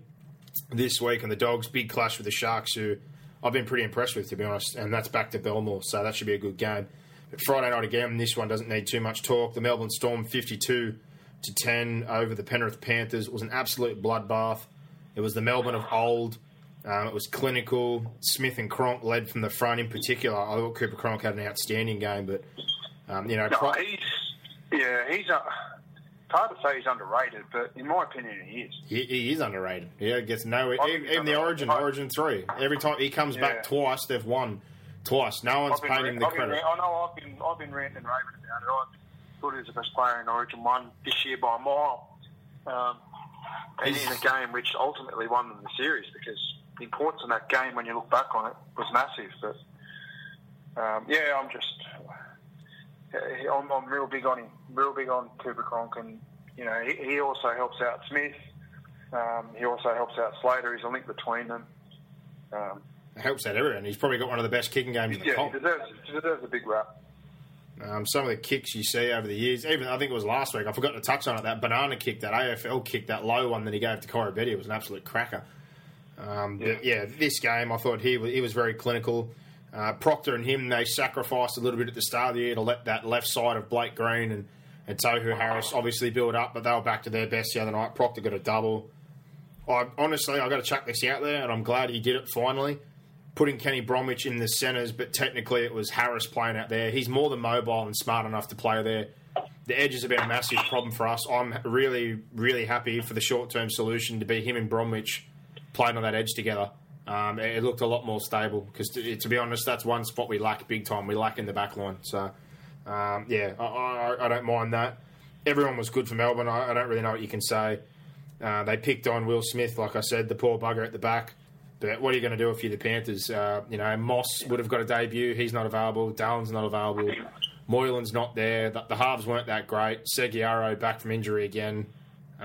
this week, and the Dogs' big clash with the Sharks, who I've been pretty impressed with, to be honest. And that's back to Belmore, so that should be a good game. But Friday night again, this one doesn't need too much talk. The Melbourne Storm 52 to 10 over the Penrith Panthers. It was an absolute bloodbath. It was the Melbourne of old. Um, it was clinical. Smith and Cronk led from the front in particular. I thought Cooper Cronk had an outstanding game, but, um, you know, No, Cronk- he's yeah, he's. Uh, it's hard to say he's underrated, but in my opinion, he is. He, he is underrated. Yeah, gets no. Even, even the. Origin, I- Origin three. Every time he comes Yeah. back twice, they've won twice. No one's paying rant- him the I've credit. rant- I know I've been I've been ranting and raving about it. I thought he was the best player in Origin one this year by a mile. Um, and He's- in a game which ultimately won them the series because the importance in that game, when you look back on it, was massive. But um, yeah, I'm just uh, I'm, I'm real big on him, real big on Cooper Cronk, and you know he, he also helps out Smith. Um, he also helps out Slater. He's a link between them. Um, It helps out everyone. He's probably got one of the best kicking games in the yeah, he comp. deserves, he deserves a big rap. Um, some of the kicks you see over the years, even I think it was last week. I forgot to touch on it. That banana kick, that AFL kick, that low one that he gave to Koroibete was an absolute cracker. Um, yeah. But yeah, this game I thought he was, he was very clinical. Uh, Proctor and him they sacrificed a little bit at the start of the year to let that left side of Blake Green and and Tohu Harris obviously build up, but they were back to their best the other night. Proctor got a double. I honestly I got to chuck this out there, and I'm glad he did it finally. Putting Kenny Bromwich in the centres, but technically it was Harris playing out there. He's more than mobile and smart enough to play there. The edges have been a massive problem for us. I'm really, really happy for the short term solution to be him and Bromwich playing on that edge together. Um, it, looked a lot more stable because, to, to be honest, that's one spot we lack big time. We lack in the back line. So, um, yeah, I, I, I don't mind that. Everyone was good for Melbourne. I, I don't really know what you can say. Uh, they picked on Will Smith, like I said, the poor bugger at the back. But what are you going to do if you're the Panthers? Uh, you know, Moss would have got a debut. He's not available. Dallin's not available. Moylan's not there. The, the halves weren't that great. Segeyaro back from injury again.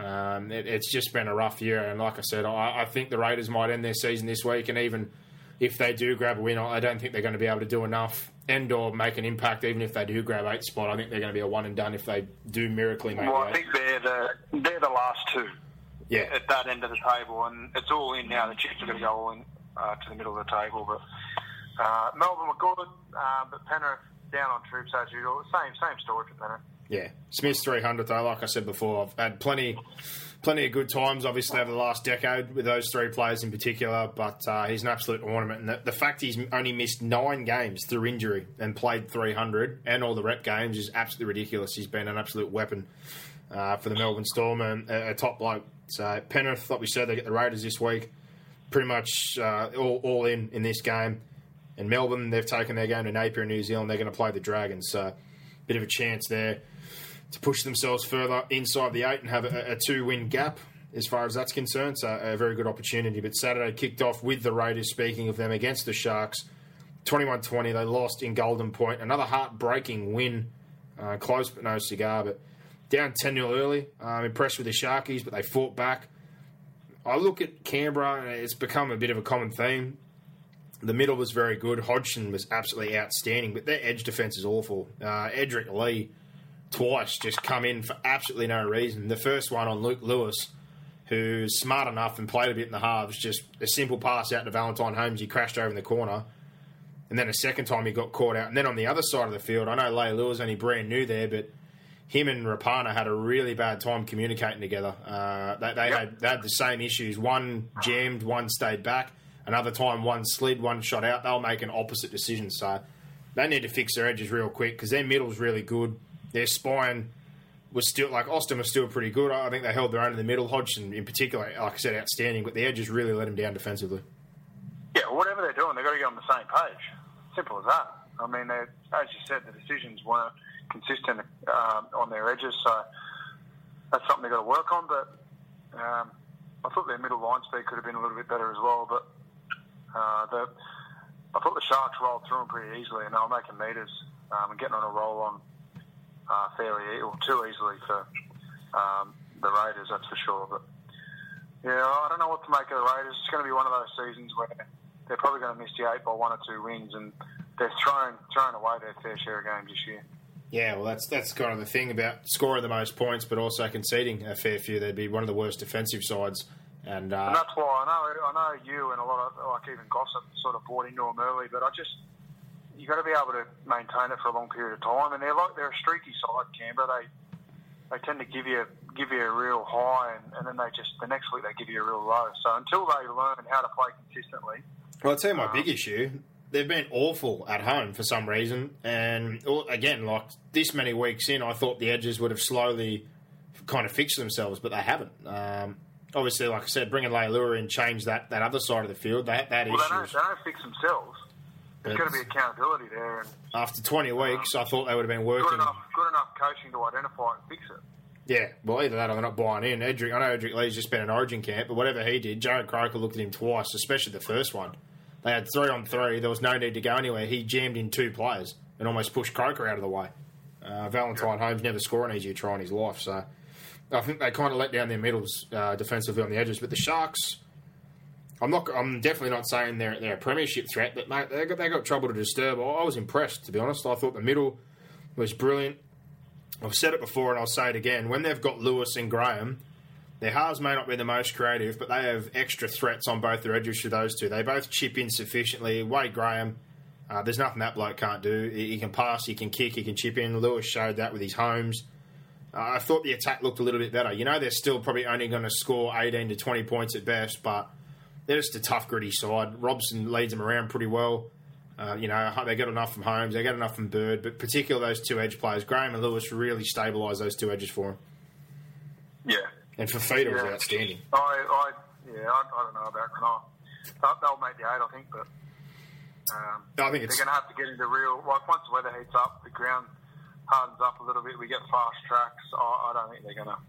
Um, it, it's just been a rough year. And like I said, I, I think the Raiders might end their season this week. And even if they do grab a win, I don't think they're going to be able to do enough and or make an impact. Even if they do grab eight spot, I think they're going to be a one and done if they do miraculously make Well, I think they're the they're the last two Yeah, at that end of the table, and it's all in now. The Chiefs are going to go all in uh, to the middle of the table, but uh, Melbourne were good, uh, but Penrith down on troops as usual. Same same story for Penrith. Yeah, Smith's 300 though. Like I said before, I've had plenty, plenty of good times. Obviously over the last decade with those three players in particular. But uh, he's an absolute ornament, and the, the fact he's only missed nine games through injury and played 300 and all the rep games is absolutely ridiculous. He's been an absolute weapon uh, for the Melbourne Storm and a, a top bloke. So Penrith, like we said, they get the Raiders this week. Pretty much uh, all, all in in this game. And Melbourne, they've taken their game to Napier New Zealand. They're going to play the Dragons. So bit of a chance there to push themselves further inside the eight and have a, a two win gap as far as that's concerned. So a very good opportunity. But Saturday kicked off with the Raiders, speaking of them, against the Sharks. 21 20. They lost in Golden Point. Another heartbreaking win. Uh, close but no cigar. But down 10 0 early. I'm impressed with the Sharkies, but they fought back. I look at Canberra, and it's become a bit of a common theme. The middle was very good. Hodgson was absolutely outstanding, but their edge defence is awful. Uh, Edrick Lee twice just come in for absolutely no reason. The first one on Luke Lewis, who's smart enough and played a bit in the halves, just a simple pass out to Valentine Holmes. He crashed over in the corner. And then a second time he got caught out. And then on the other side of the field, I know Leilua only brand new there, but him and Rapana had a really bad time communicating together. Uh, they, they, yep. had, they had the same issues. One jammed, one stayed back. Another time, one slid, one shot out. They'll make an opposite decision. So they need to fix their edges real quick because their middle's really good. Their spine was still like Austin was still pretty good. I think they held their own in the middle. Hodgson, in particular, like I said, outstanding. But the edges really let them down defensively. Yeah, whatever they're doing, they've got to get on the same page. Simple as that. I mean, as you said, the decisions weren't consistent um, on their edges, so that's something they've got to work on. But um, I thought their middle line speed could have been a little bit better as well. But uh, the, I thought the Sharks rolled through them pretty easily, and they were making meters um, and getting on a roll on uh, fairly or too easily for um, the Raiders, that's for sure. But yeah, I don't know what to make of the Raiders. It's going to be one of those seasons where they're probably going to miss the eight by one or two wins, and they're throwing throwing away their fair share of games this year. Yeah, well, that's that's kind of the thing about scoring the most points, but also conceding a fair few. They'd be one of the worst defensive sides, and, uh, and that's why I know I know you and a lot of like even gossip sort of bought into them early, but I just you got to be able to maintain it for a long period of time. And they're like they're a streaky side, Canberra. They they tend to give you give you a real high, and, and then they just the next week they give you a real low. So until they learn how to play consistently, well, I'd say my um, big issue. They've been awful at home for some reason, and again, like this many weeks in, I thought the edges would have slowly kind of fixed themselves, but they haven't. Um, obviously, like I said, bringing Leilua in changed that, that other side of the field. They, they had well, issues. They don't, they don't fix themselves. There's got to be accountability there. And, after 20 weeks, um, I thought they would have been working. Good enough, good enough coaching to identify and fix it. Yeah, well, either that or they're not buying in. Edrick, I know Edrick Lee's just been an origin camp, but whatever he did, Jarrod Croker looked at him twice, especially the first one. They had three on three. There was no need to go anywhere. He jammed in two players and almost pushed Croker out of the way. Uh, Valentine Holmes never scored an easier try in his life, so I think they kind of let down their middles uh, defensively on the edges. But the Sharks, I'm not. I'm definitely not saying they're they're a premiership threat, but mate, they got they got trouble to disturb. I was impressed to be honest. I thought the middle was brilliant. I've said it before and I'll say it again. When they've got Lewis and Graham, their halves may not be the most creative, but they have extra threats on both their edges for those two. They both chip in sufficiently. Wade Graham, uh, there's nothing that bloke can't do. He, he, can pass, he can kick, he can chip in. Lewis showed that with his homes. Uh, I thought the attack looked a little bit better. You know, they're still probably only going to score 18 to 20 points at best, but they're just a tough, gritty side. Robson leads them around pretty well. Uh, you know, they get enough from Holmes, they get enough from Bird, but particularly those two edge players, Graham and Lewis, really stabilise those two edges for him. Yeah. And Fifita yeah. was outstanding. I, I yeah, I, I, don't know about Cronulla. They'll, they'll make the eight, I think, but um, I think they're going to have to get into real. Like once the weather heats up, the ground hardens up a little bit. We get fast tracks. I, I don't think they're going to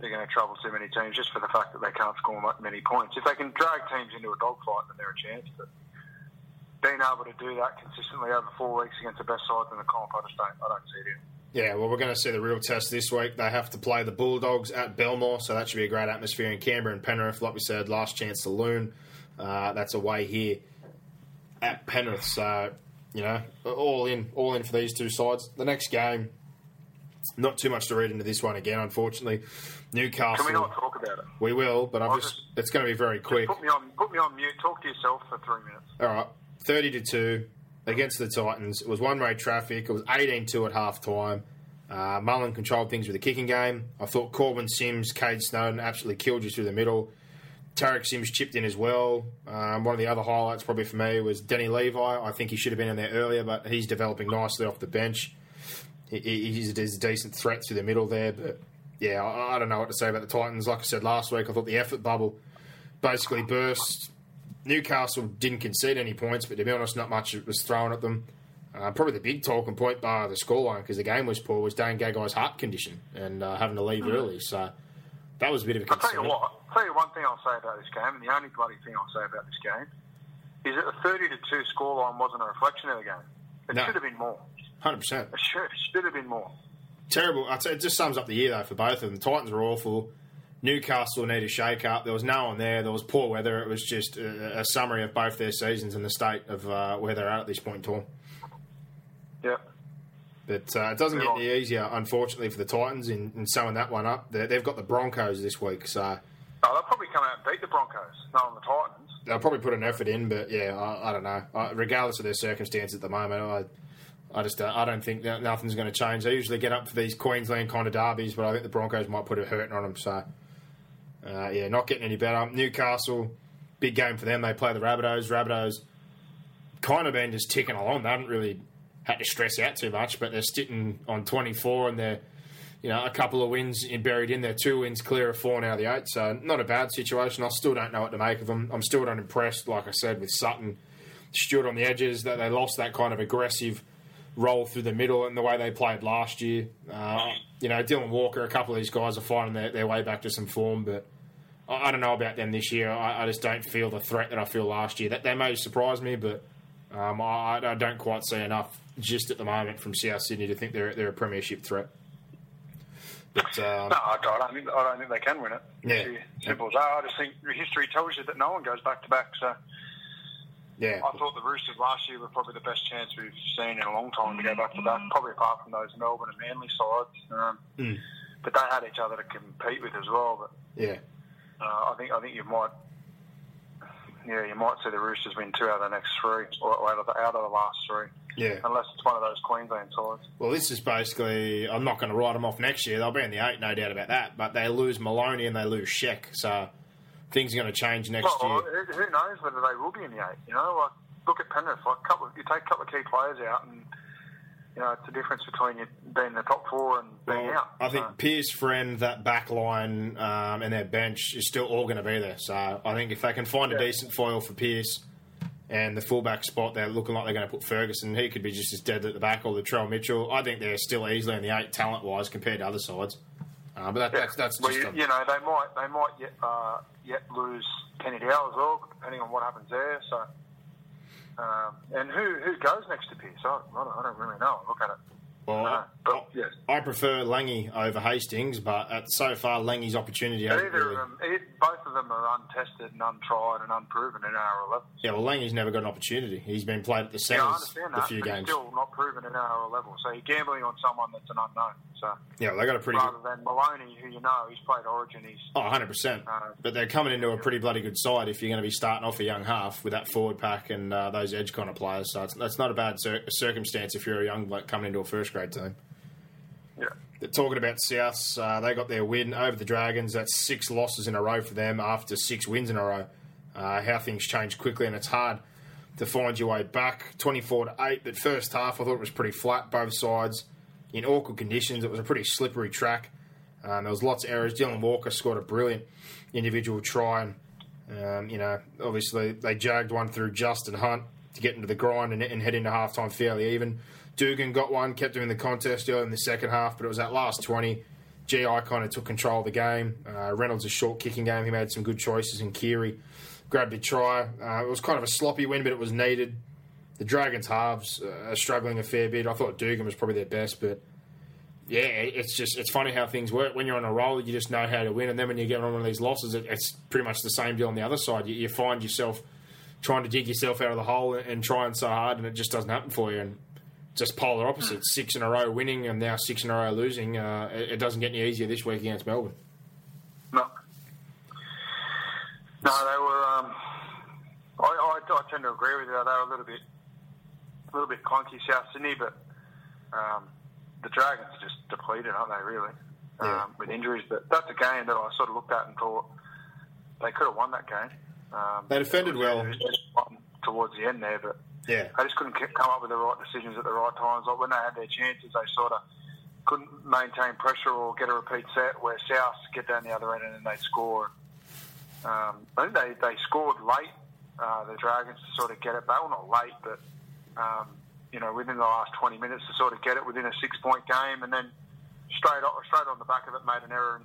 they're going to trouble too many teams just for the fact that they can't score many points. If they can drag teams into a dogfight, then they're a chance. But being able to do that consistently over four weeks against the best sides in the comp, I just don't, I don't see it. Here. Yeah, well, we're going to see the real test this week. They have to play the Bulldogs at Belmore, so that should be a great atmosphere in Canberra and Penrith. Like we said, last chance to loon. Uh, that's away here at Penrith. So, you know, all in, all in for these two sides. The next game, not too much to read into this one again, unfortunately. Newcastle. Can we not talk about it? We will, but I'm just, just, It's going to be very quick. Put me on. Put me on mute. Talk to yourself for three minutes. All right, thirty to two against the Titans. It was one way traffic. It was 18-2 at half time. Uh, Mullen controlled things with the kicking game. I thought Korbin Sims, Kade Snowden absolutely killed you through the middle. Tariq Sims chipped in as well. Um, one of the other highlights, probably for me, was Danny Levi. I think he should have been in there earlier, but he's developing nicely off the bench. He, he's, a, decent threat through the middle there, but yeah, I, I, don't know what to say about the Titans. Like I said last week, I thought the effort bubble basically burst. Newcastle didn't concede any points, but to be honest, not much was thrown at them. Uh, probably the big talking point by the scoreline because the game was poor was Dane Gagai's heart condition and uh, having to leave mm. early. So that was a bit of a concern. I'll tell you what. I'll tell you one thing I'll say about this game, and the only bloody thing I'll say about this game is that the thirty to two scoreline wasn't a reflection of the game. It no. should have been more. Hundred percent. It should, it should have been more. Terrible. It just sums up the year though for both of them. The Titans were awful. Newcastle need a shake up. There was no one there. There was poor weather. It was just a, a summary of both their seasons and the state of uh, where they're at at this point in time. Yep. But uh, it doesn't get any easier, unfortunately, for the Titans in, in sewing that one up. they have got the Broncos this week, so. Oh, they'll probably come out and beat the Broncos, not on the Titans. They'll probably put an effort in, but yeah, I, I don't know. I, regardless of their circumstances at the moment, I, I just uh, I don't think that nothing's going to change. They usually get up for these Queensland kind of derbies, but I think the Broncos might put a hurting on them. So uh, yeah, not getting any better. Newcastle, big game for them. They play the Rabbitohs. Rabbitohs kind of been just ticking along. They haven't really had to stress out too much, but they're sitting on 24 and they're, you know, a couple of wins buried in there, two wins clear of four now of the eight. So not a bad situation. I still don't know what to make of them. I'm still not impressed, like I said, with Sutton, Stewart on the edges, that they lost that kind of aggressive roll through the middle and the way they played last year. Uh, you know, Dylan Walker, a couple of these guys are finding their, their way back to some form, but I, I don't know about them this year. I, I, just don't feel the threat that I feel last year. That they may surprise me, but um, I, I, don't quite see enough just at the moment from South Sydney to think they're they're a premiership threat. But, um, no, I don't, think, I don't think they can win it. Yeah, simple as that. I just think history tells you that no one goes back to back. So yeah, I thought the Roosters last year were probably the best chance we've seen in a long time to go back to back. Probably apart from those Melbourne and Manly sides, um, mm. but they had each other to compete with as well. But yeah, uh, I think I think you might, yeah, you might see the Roosters win two out of the next three, or out of the, out of the last three. Yeah, unless it's one of those Queensland sides. Well, this is basically. I'm not going to write them off next year. They'll be in the eight, no doubt about that. But they lose Maloney and they lose Sheck, so things are going to change next well, year. Who knows whether they will be in the eight? You know, like look at Penrith. Like couple, you take a couple of key players out, and you know it's the difference between you being the top four and being well, out. I think so. Pearce, Friend, that back line, um, and their bench is still all going to be there. So I think if they can find a decent foil for Pearce. And the fullback spot, they're looking like they're going to put Ferguson. He could be just as dead at the back, or the Latrell Mitchell. I think they're still easily in the eight talent wise compared to other sides. Uh, but that, yeah. that's that's well, just you, a, you, know they might they might yet uh, yet lose Kenny-Dyball as well, depending on what happens there. So um, and who who goes next to Pearce? I, I, don't, I don't really know. I Look at it. Well, uh, but, yes. I prefer Langy over Hastings, but at, so far Langy's opportunity. Either really... of them, it, both of them are untested and untried and unproven in our 11. Yeah, well, Langy's never got an opportunity. He's been played at the centres yeah, a few games. Still not proven in our level. So you're gambling on someone that's an unknown. So yeah, well, they got a pretty rather good... than Maloney, who you know he's played Origin. He's oh, 100 uh, percent. But they're coming into a pretty bloody good side if you're going to be starting off a young half with that forward pack and uh, those edge kind of players. So it's, that's not a bad cir- circumstance if you're a young bloke coming into a first grade team. Yeah. Talking about Souths, uh, they got their win over the Dragons. That's six losses in a row for them after six wins in a row. Uh, how things change quickly, and it's hard to find your way back. 24 to 8, but first half I thought it was pretty flat, both sides. In awkward conditions, it was a pretty slippery track. Um, there was lots of errors. Dylan Walker scored a brilliant individual try, and um, you know, obviously they jagged one through Justin Hunt to get into the grind and, and head into halftime fairly even. Dugan got one, kept him in the contest early in the second half, but it was that last 20. GI kind of took control of the game. Uh, Reynolds' a short kicking game. He made some good choices, and Keary grabbed a try. Uh, it was kind of a sloppy win, but it was needed. The Dragons' halves uh, are struggling a fair bit. I thought Dugan was probably their best, but yeah, it's just it's funny how things work. When you're on a roll, you just know how to win, and then when you get on one of these losses, it, it's pretty much the same deal on the other side. You, you, find yourself trying to dig yourself out of the hole and, and trying so hard, and it just doesn't happen for you. And just polar opposites. Six in a row winning and now six in a row losing. Uh, it, it, doesn't get any easier this week against Melbourne. No. No, they were. Um, I, I, I, tend to agree with you. They were a little bit, a little bit clunky South Sydney, but um, the Dragons are just depleted, aren't they? Really, yeah. um, with injuries. But that's a game that I sort of looked at and thought they could have won that game. Um, they defended well towards the end there, but yeah. They just couldn't come up with the right decisions at the right times. Like when they had their chances, they sort of couldn't maintain pressure or get a repeat set where South get down the other end and then they score. Um, I think they, they scored late, uh, the Dragons, to sort of get it back. Well, not late, but, um, you know, within the last 20 minutes to sort of get it within a six point game and then straight, off, straight on the back of it made an error and,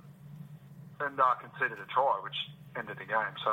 and uh, conceded a try, which ended the game. So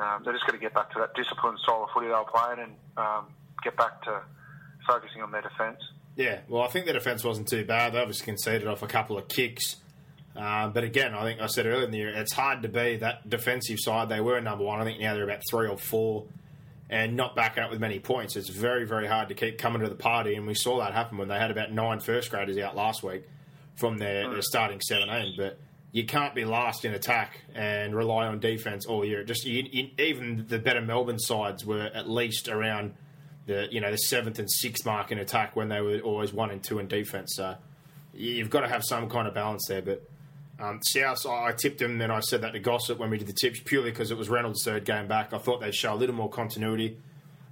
Um, they're just going to get back to that disciplined style of footy they were playing and um, get back to focusing on their defence. Yeah, well, I think their defence wasn't too bad. They obviously conceded off a couple of kicks. Uh, but again, I think I said earlier in the year, it's hard to be that defensive side. They were number one. I think now they're about three or four and not back up with many points. It's very, very hard to keep coming to the party. And we saw that happen when they had about nine first graders out last week from their, their starting 17. But you can't be last in attack and rely on defense all year. Just you, you, even the better Melbourne sides were at least around the you know the seventh and sixth mark in attack when they were always one and two in defense. So you've got to have some kind of balance there. But um, South, I tipped them, and I said that to Gossip when we did the tips purely because it was Reynolds' third game back. I thought they'd show a little more continuity.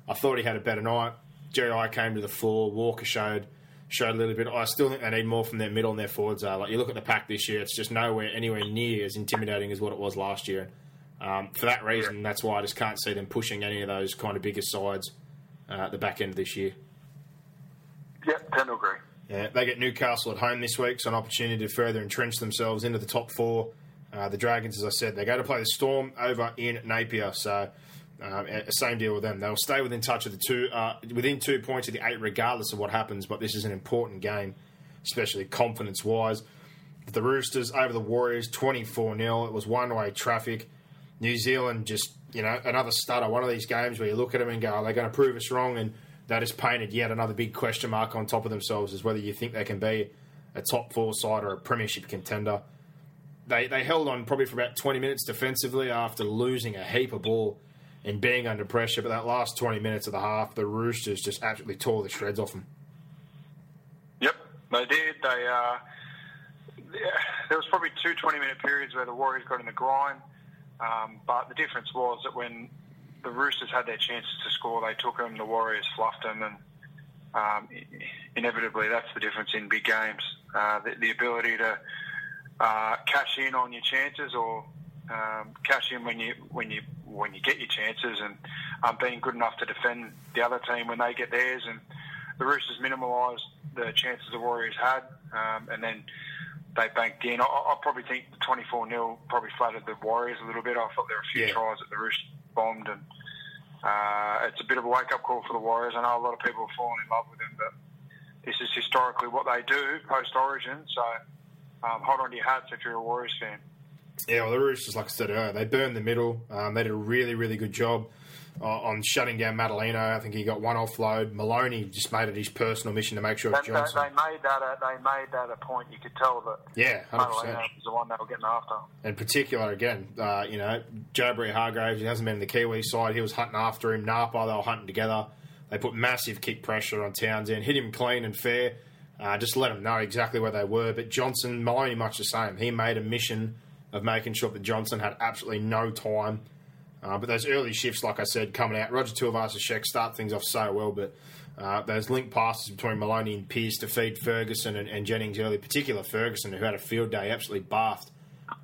I thought he had a better night. Jerry I came to the floor. Walker showed showed a little bit. I still think they need more from their middle and their forwards. Are like you look at the pack this year, it's just nowhere anywhere near as intimidating as what it was last year. Um, for that reason, that's why I just can't see them pushing any of those kind of bigger sides uh, at the back end of this year. Yep, tend to agree. Yeah, they get Newcastle at home this week, so an opportunity to further entrench themselves into the top four. Uh, the Dragons, as I said, they go to play the Storm over in Napier, so um, same deal with them. They'll stay within touch of the two, uh, within two points of the eight, regardless of what happens. But this is an important game, especially confidence-wise. The Roosters over the Warriors, twenty-four 0 It was one-way traffic. New Zealand just, you know, another stutter. One of these games where you look at them and go, "Are they going to prove us wrong?" And that has painted yet another big question mark on top of themselves as whether you think they can be a top four side or a premiership contender. They, they held on probably for about 20 minutes defensively after losing a heap of ball and being under pressure. But that last 20 minutes of the half, the Roosters just absolutely tore the shreds off them. Yep, they did. They uh, there was probably two 20 minute periods where the Warriors got in the grind, um, but the difference was that when the Roosters had their chances to score. They took them. The Warriors fluffed them, and um, inevitably, that's the difference in big games. Uh, the, the, ability to uh, cash in on your chances, or um, cash in when you when you when you get your chances, and um, being good enough to defend the other team when they get theirs. And the Roosters minimalised the chances the Warriors had, um, and then they banked in. I, I probably think the 24 0 probably flattered the Warriors a little bit. I thought there were a few yeah. tries that the Roosters bombed, and uh, it's a bit of a wake up call for the Warriors. I know a lot of people have fallen in love with them, but this is historically what they do post Origin. So um, hold on to your hats if you're a Warriors fan. Yeah, well, the Roosters, like I said earlier, they burned the middle. Um, they did a really, really good job uh, on shutting down Matulino. I think he got one offload. Maloney just made it his personal mission to make sure they, Johnson. They, made that. A, they made that a point. You could tell that. Yeah, 100%. Matulino was the one they were getting after. In particular, again, uh, you know, Jobury Hargraves. He hasn't been in the Kiwi side. He was hunting after him. Napa, they were hunting together. They put massive kick pressure on Townsend, hit him clean and fair. Uh, just let him know exactly where they were. But Johnson, Maloney, much the same. He made a mission of making sure that Johnson had absolutely no time uh, but those early shifts, like I said, coming out, Roger Tuivasa-Sheck start things off so well, but uh, those link passes between Maloney and Pearce to feed Ferguson and, and, Jennings early, particular Ferguson, who had a field day, absolutely bathed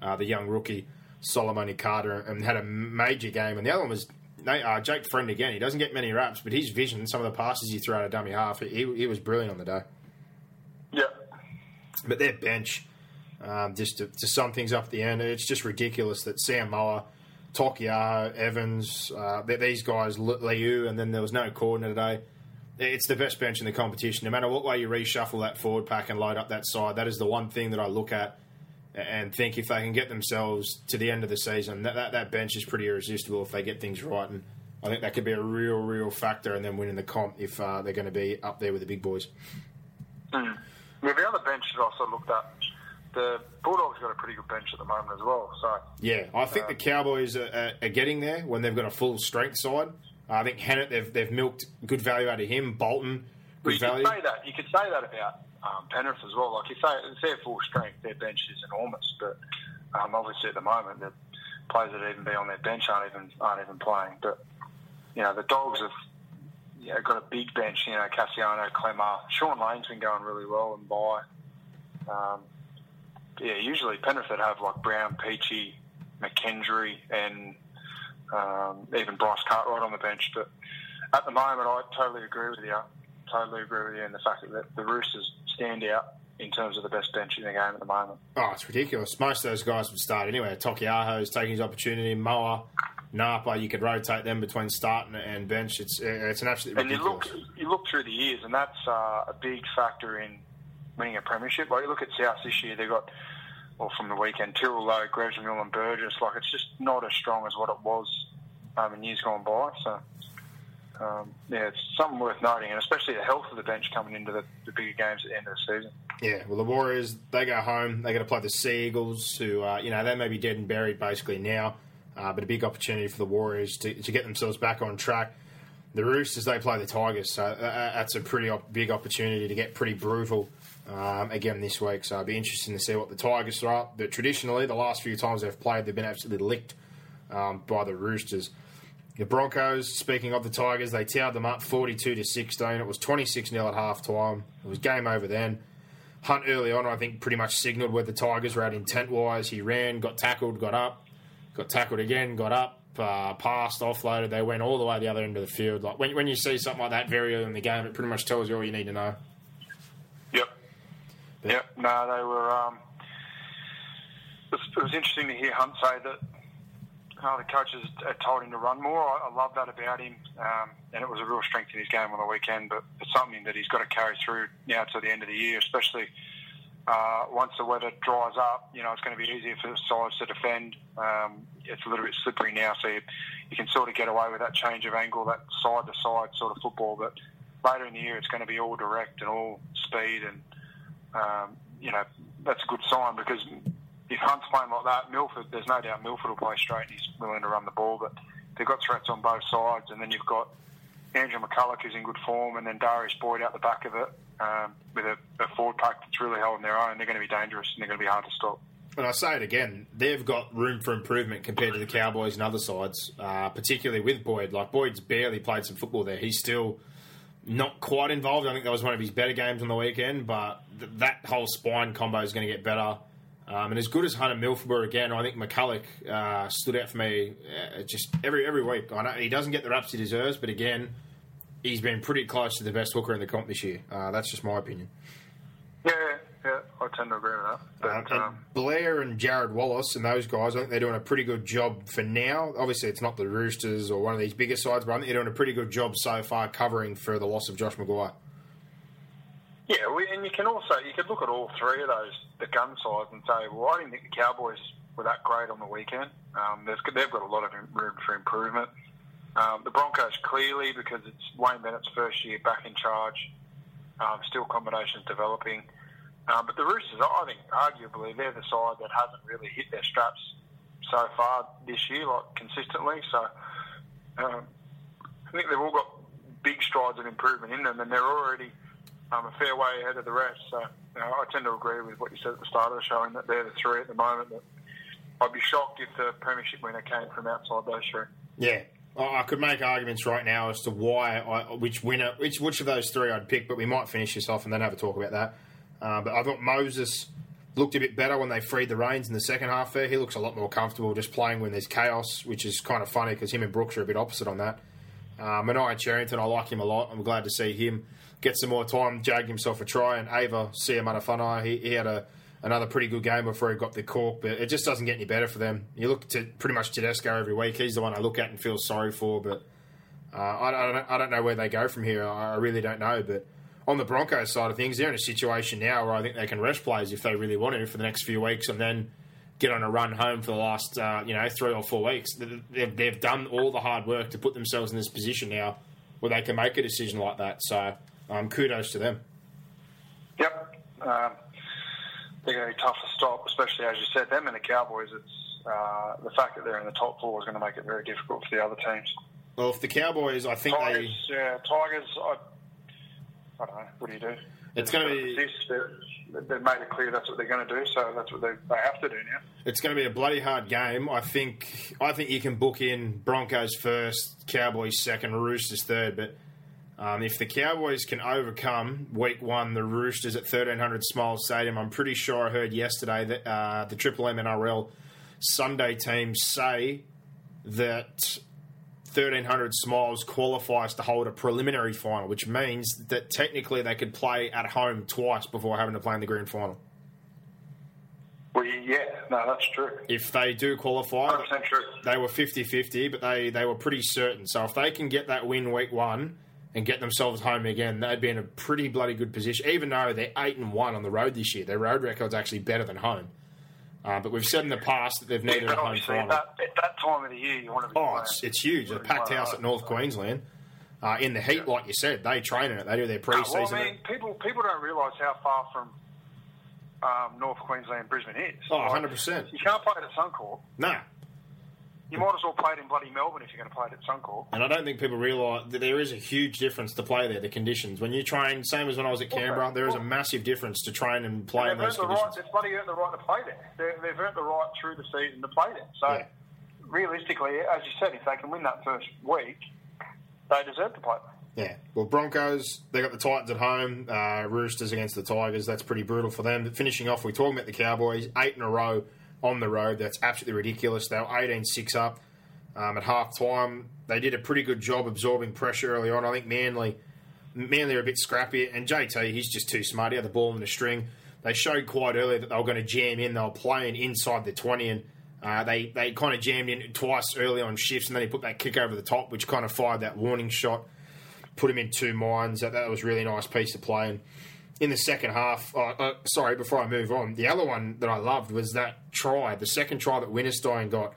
uh, the young rookie Solomone Kata and had a major game. And the other one was uh, Jake Friend again. He doesn't get many raps, but his vision, some of the passes he threw out of dummy half, he, he was brilliant on the day. Yeah. But their bench, um, just to, to, sum things up at the end, it's just ridiculous that Sam Moa Taukei'aho, Evans, uh, these guys, Liu, and then there was no Cordner today. It's the best bench in the competition. No matter what way you reshuffle that forward pack and load up that side, that is the one thing that I look at and think if they can get themselves to the end of the season, that, that, that bench is pretty irresistible if they get things right. And I think that could be a real, real factor in them winning the comp if uh, they're going to be up there with the big boys. Mm. Yeah, the other bench that I also looked at the Bulldogs got a pretty good bench at the moment as well. So yeah, I think the Cowboys are, are, getting there when they've got a full strength side. I think Hannett they've they've milked good value out of him. Bolton good you value. Could say that you could say that about um, Penrith as well. Like you say, it's their full strength. Their bench is enormous, but um, obviously at the moment the players that even be on their bench aren't even aren't even playing. But you know the Dogs have yeah, got a big bench. You know, Kasiano, Klemmer, Shaun Lane's been going really well and by. Um, yeah, usually Penrith would have like Brown, Peachey, McKendry, and um, even Bryce Cartwright on the bench. But at the moment, I totally agree with you. Totally agree with you in the fact that the Roosters stand out in terms of the best bench in the game at the moment. Oh, it's ridiculous. Most of those guys would start anyway. Taukei'aho's taking his opportunity. Moa, Napa, you could rotate them between start and bench. It's it's an absolutely and ridiculous. you look you look through the years, and that's uh, a big factor in winning a premiership. Like you look at South this year, they've got well from the weekend Tyrrell Lowe, Greville and Burgess. Like it's just not as strong as what it was um, in years gone by. So um, yeah, it's something worth noting, and especially the health of the bench coming into the, the bigger games at the end of the season. Yeah, well, the Warriors they go home. They got to play the Sea Eagles, who uh, you know they may be dead and buried basically now, uh, but a big opportunity for the Warriors to, to get themselves back on track. The Roosters they play the Tigers, so uh, that's a pretty op- big opportunity to get pretty brutal um, again this week. So it'll be interesting to see what the Tigers are up. But traditionally, the last few times they've played, they've been absolutely licked um, by the Roosters. The Broncos, speaking of the Tigers, they towered them up 42 to 16. It was 26 0 at half time. It was game over then. Hunt early on, I think, pretty much signalled where the Tigers were at intent wise. He ran, got tackled, got up, got tackled again, got up, uh, passed, offloaded. They went all the way the other end of the field. Like when, when you see something like that very early in the game, it pretty much tells you all you need to know. Yep. No, they were. Um, it, was, it was interesting to hear Hunt say that uh, the coaches told him to run more. I, I love that about him, um, and it was a real strength in his game on the weekend. But it's something that he's got to carry through now to the end of the year, especially uh, once the weather dries up. You know, it's going to be easier for sides to defend. Um, it's a little bit slippery now, so you, you can sort of get away with that change of angle, that side to side sort of football. But later in the year, it's going to be all direct and all speed, and um, you know that's a good sign because if Hunt's playing like that, Milford, there's no doubt Milford will play straight and he's willing to run the ball. But they've got threats on both sides, and then you've got Andrew McCullough who's in good form, and then Darius Boyd out the back of it um, with a, a forward pack that's really holding their own. They're going to be dangerous and they're going to be hard to stop. And I say it again, they've got room for improvement compared to the Cowboys and other sides, uh, particularly with Boyd. Like Boyd's barely played some football there. He's still not quite involved. I think that was one of his better games on the weekend, but th- that whole spine combo is going to get better. Um, and as good as Hunter Milford were again, I think McCullough uh, stood out for me uh, just every every week. I know he doesn't get the raps he deserves, but again, he's been pretty close to the best hooker in the comp this year. Uh, that's just my opinion. Yeah, yeah, I tend to agree with that. But, um, um, Blair and Jarrod Wallace and those guys, I think they're doing a pretty good job for now. Obviously, it's not the Roosters or one of these bigger sides, but I think they're doing a pretty good job so far covering for the loss of Josh McGuire. Yeah, we, and you can also you could look at all three of those the gun sides and say, well, I didn't think the Cowboys were that great on the weekend. Um, they've got a lot of room for improvement. Um, the Broncos clearly because it's Wayne Bennett's first year back in charge, um, still combinations developing. Um, but the Roosters, I think, arguably, they're the side that hasn't really hit their straps so far this year, like consistently. So um, I think they've all got big strides of improvement in them, and they're already um, a fair way ahead of the rest. So you know, I tend to agree with what you said at the start of the show, and that they're the three at the moment. That I'd be shocked if the premiership winner came from outside those three. Yeah. I could make arguments right now as to why, I, which winner, which which of those three I'd pick, but we might finish this off and then have a talk about that. Uh, but I thought Moses looked a bit better when they freed the reins in the second half. There, he looks a lot more comfortable just playing when there's chaos, which is kind of funny because him and Brooks are a bit opposite on that. Uh, Manaia Cherrington, I like him a lot. I'm glad to see him get some more time, jagged himself a try. And Ava Seumanufagai, he, he had a another pretty good game before he got the cork, but it just doesn't get any better for them. You look to pretty much Tedesco every week. He's the one I look at and feel sorry for, but uh, I, I, don't, I don't know where they go from here. I, I really don't know. But on the Broncos side of things, they're in a situation now where I think they can rest players if they really want to for the next few weeks, and then get on a run home for the last uh, you know three or four weeks. They've, they've done all the hard work to put themselves in this position now where they can make a decision like that. So um, kudos to them. Yep. Um, they're going to be tough to stop, especially as you said, them and the Cowboys. It's uh, the fact that they're in the top four is going to make it very difficult for the other teams. Well, if the Cowboys, I think Tigers, they, yeah, Tigers. I, I don't know. What do you do? It's going to be. They've made it clear that's what they're going to do, so that's what they, they have to do now. It's going to be a bloody hard game. I think. I think you can book in Broncos first, Cowboys second, Roosters third, but Um, if the Cowboys can overcome week one, the Roosters at 1300 Smiles Stadium, I'm pretty sure I heard yesterday that uh, the Triple M NRL Sunday team say that 1300 Smiles qualifies to hold a preliminary final, which means that technically they could play at home twice before having to play in the grand final. Well, yeah, no, that's true. If they do qualify, 100% true. they were 50-50, but they, they were pretty certain. So if they can get that win week one and get themselves home again, they'd be in a pretty bloody good position. Even though they're eight and one on the road this year, their road record's actually better than home. Uh, but we've said in the past that they've needed But a home obviously, at final. that, at that time of the year, you want to be Oh, it's, it's huge. A packed house at North Queensland. Uh, in the heat, like you said, they train in it. They do their No, pre-season. well, I mean, people people don't realise how far from um, North Queensland Brisbane is. oh, 100%. You can't play it at Suncorp. No. You might as well play it in bloody Melbourne if you're going to play it at Suncorp. And I don't think people realise that there is a huge difference to play there, the conditions. When you train, same as when I was at Canberra, there is a massive difference to train and play in they've those earned the right. They've bloody earned the right to play there. They've, they've earned the right through the season to play there. So, Yeah. realistically, as you said, if they can win that first week, they deserve to play there. Yeah. Well, Broncos, they got the Titans at home. Uh, Roosters against the Tigers. That's pretty brutal for them. But finishing off, we're talking about the Cowboys. Eight in a row on the road. That's absolutely ridiculous. They were 18 6 up um, at half time. They did a pretty good job absorbing pressure early on. I think Manly. Manly are a bit scrappy, and JT, he's just too smart. He had the ball in the string. They showed quite early that they were going to jam in. They were playing inside the 20, and uh, they, they kind of jammed in twice early on shifts, and then he put that kick over the top, which kind of fired that warning shot put him in two minds. That, that was really nice piece of play. And in the second half, uh, uh, sorry, before I move on, the other one that I loved was that try, the second try that Winterstein got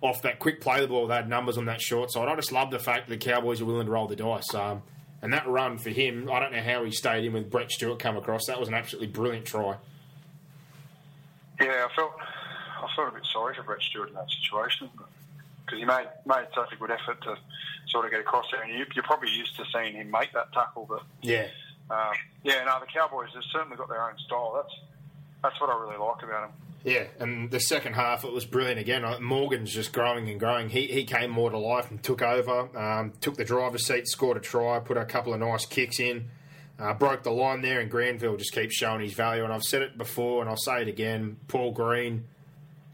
off that quick play the ball. They had numbers on that short side. I just love the fact that the Cowboys are willing to roll the dice. Um, and that run for him, I don't know how he stayed in with Brett Stewart come across. That was an absolutely brilliant try. Yeah, I felt I felt a bit sorry for Brett Stewart in that situation because he made made such a good effort to sort of get across there, and you, you're probably used to seeing him make that tackle. But Yeah. Um, yeah, no, the Cowboys have certainly got their own style. That's that's what I really like about them. Yeah, and the second half it was brilliant again. Uh, Morgan's just growing and growing. He he came more to life and took over, um, took the driver's seat, scored a try, put a couple of nice kicks in, uh, broke the line there. And Granville just keeps showing his value. And I've said it before, and I'll say it again. Paul Green,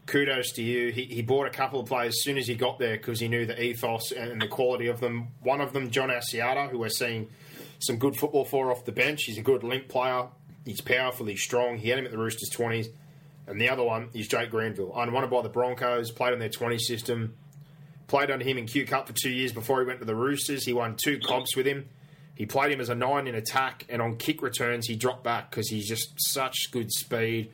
kudos to you. He, he bought a couple of players as soon as he got there because he knew the ethos and the quality of them. One of them, John Asiata, who we're seeing some good football for off the bench. He's a good link player. He's powerful. He's strong. He had him at the Roosters twenties. And the other one is Jake Granville, unwanted by the Broncos, played on their 20 system, played under him in Q Cup for two years before he went to the Roosters. He won two comps with him. He played him as a nine in attack, and on kick returns, he dropped back because he's just such good speed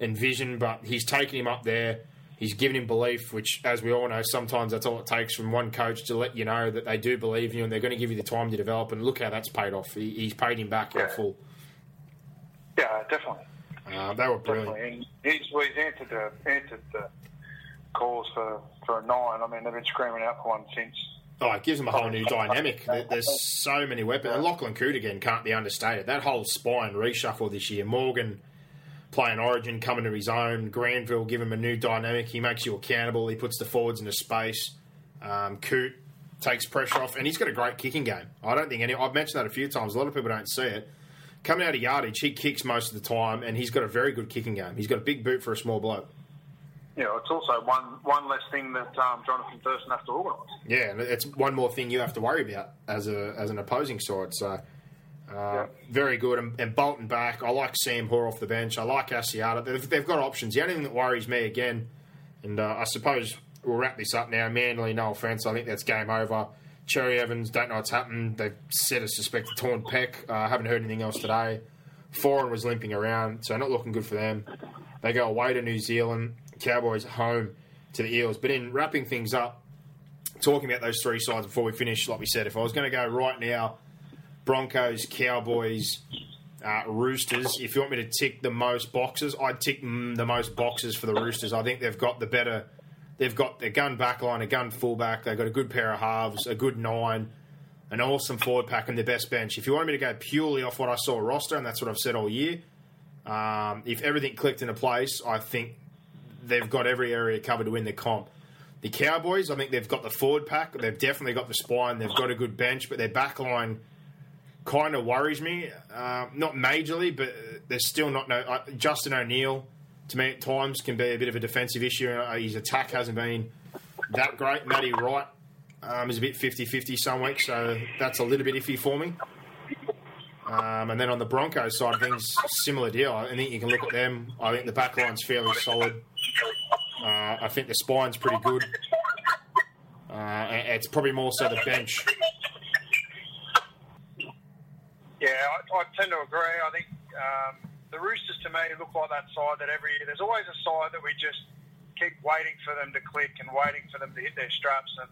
and vision. But he's taken him up there. He's given him belief, which, as we all know, sometimes that's all it takes from one coach to let you know that they do believe in you and they're going to give you the time to develop. And look how that's paid off. He, he's paid him back in Yeah. full. Yeah, definitely, Uh, they were brilliant. definitely. And he's, well, he's answered the answered the calls for for a nine. I mean, they've been screaming out for one since. Oh, it gives them a whole new dynamic. There's so many weapons. And Lachlan Coote again can't be understated. That whole spine reshuffle this year. Morgan playing Origin, coming to his own. Granville give him a new dynamic. He makes you accountable. He puts the forwards into space. Um, Coote takes pressure off, and he's got a great kicking game. I don't think any. I've mentioned that a few times. A lot of people don't see it. Coming out of yardage, he kicks most of the time, and he's got a very good kicking game. He's got a big boot for a small bloke. Yeah, it's also one one less thing that um, Jonathan Thurston has to organise. Yeah, and it's one more thing you have to worry about as a as an opposing side. So, uh, very good. And, and Bolton back. I like Sam Hoare off the bench. I like Asiata. They've, they've got options. The only thing that worries me again, and uh, I suppose we'll wrap this up now. Manly, no offence. I think that's game over. Cherry Evans, don't know what's happened. They've said a suspected torn pec. I uh, haven't heard anything else today. Foran was limping around, so not looking good for them. They go away to New Zealand. Cowboys home to the Eels. But in wrapping things up, talking about those three sides before we finish, like we said, if I was going to go right now, Broncos, Cowboys, uh, Roosters. If you want me to tick the most boxes, I'd tick mm, the most boxes for the Roosters. I think they've got the better. They've got their gun backline, a gun fullback. They've got a good pair of halves, a good nine, an awesome forward pack, and the best bench. If you want me to go purely off what I saw roster, and that's what I've said all year, um, if everything clicked into place, I think they've got every area covered to win the comp. The Cowboys, I think they've got the forward pack. They've definitely got the spine. They've got a good bench, but their back line kind of worries me. Uh, not majorly, but there's still not no. Uh, Justin O'Neill, to me, at times can be a bit of a defensive issue. Uh, his attack hasn't been that great. Matty Wright um, is a bit 50 50 some weeks, so that's a little bit iffy for me. Um, and then on the Broncos side things, similar deal. I think you can look at them. I think the back line's fairly solid. Uh, I think the spine's pretty good. Uh, it's probably more so the bench. Yeah, I, I tend to agree. I think um, the Roosters to me look like that side that every year there's always a side that we just keep waiting for them to click and waiting for them to hit their straps. And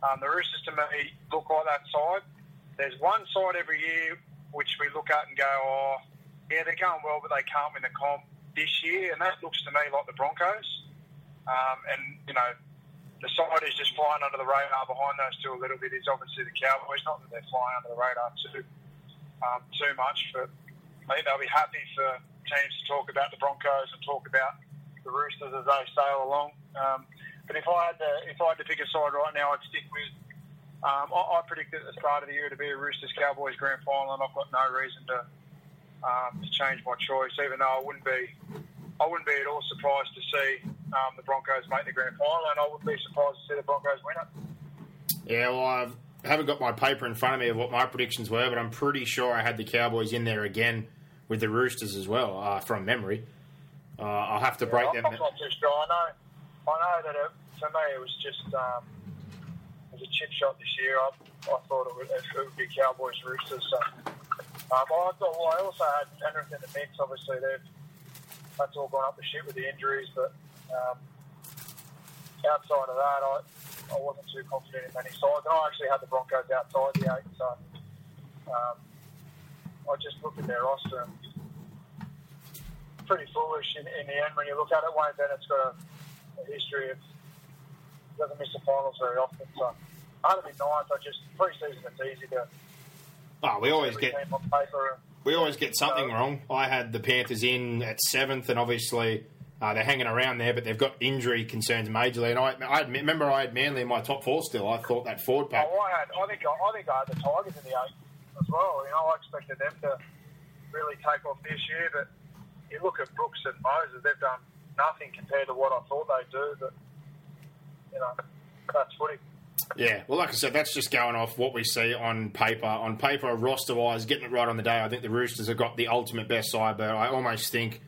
um, the Roosters to me look like that side. There's one side every year which we look at and go, oh, yeah, they're going well, but they can't win the comp this year, and that looks to me like the Broncos. Um, and you know, the side is just flying under the radar behind those two a little bit. Is obviously the Cowboys. Not that they're flying under the radar too um, too much, but I think they'll be happy for teams to talk about the Broncos and talk about the Roosters as they sail along. Um, but if I had to, if I had to pick a side right now, I'd stick with. Um, I, I predicted at the start of the year to be a Roosters Cowboys grand final, and I've got no reason to um, to change my choice. Even though I wouldn't be, I wouldn't be at all surprised to see um, the Broncos make the grand final, and I wouldn't be surprised to see the Broncos win it. Yeah, well, I've I haven't got my paper in front of me of what my predictions were, but I'm pretty sure I had the Cowboys in there again with the Roosters as well, uh, from memory. Uh, I'll have to break yeah, them. I'm not too sure. I know, I know that it, for me it was just um, it was a chip shot this year. I, I thought it would, it would be Cowboys Roosters. So um, I thought, well, I also had Penrith in the mix. Obviously, they've that's all gone up the shit with the injuries, but um, outside of that, I I wasn't too confident in many sides. And I actually had the Broncos outside the eight, so um, I just looked at their roster and pretty foolish in, in the end when you look at it. Wayne Bennett's got a, a history of doesn't miss the finals very often, so I had to be ninth. I just pre-season it's easy to. Oh, we always get we always get something wrong. I had the Panthers in at seventh, and obviously uh, they're hanging around there, but they've got injury concerns majorly. And I, I remember I had Manly in my top four still. I thought that forward pack. Oh, I had. I think. I think I had the Tigers in the eight as well. You know, I expected them to really take off this year, but you look at Brooks and Moses; they've done nothing compared to what I thought they'd do. But you know, that's footy. Yeah, well, like I said, that's just going off what we see on paper. On paper, roster wise, getting it right on the day, I think the Roosters have got the ultimate best side, but I almost think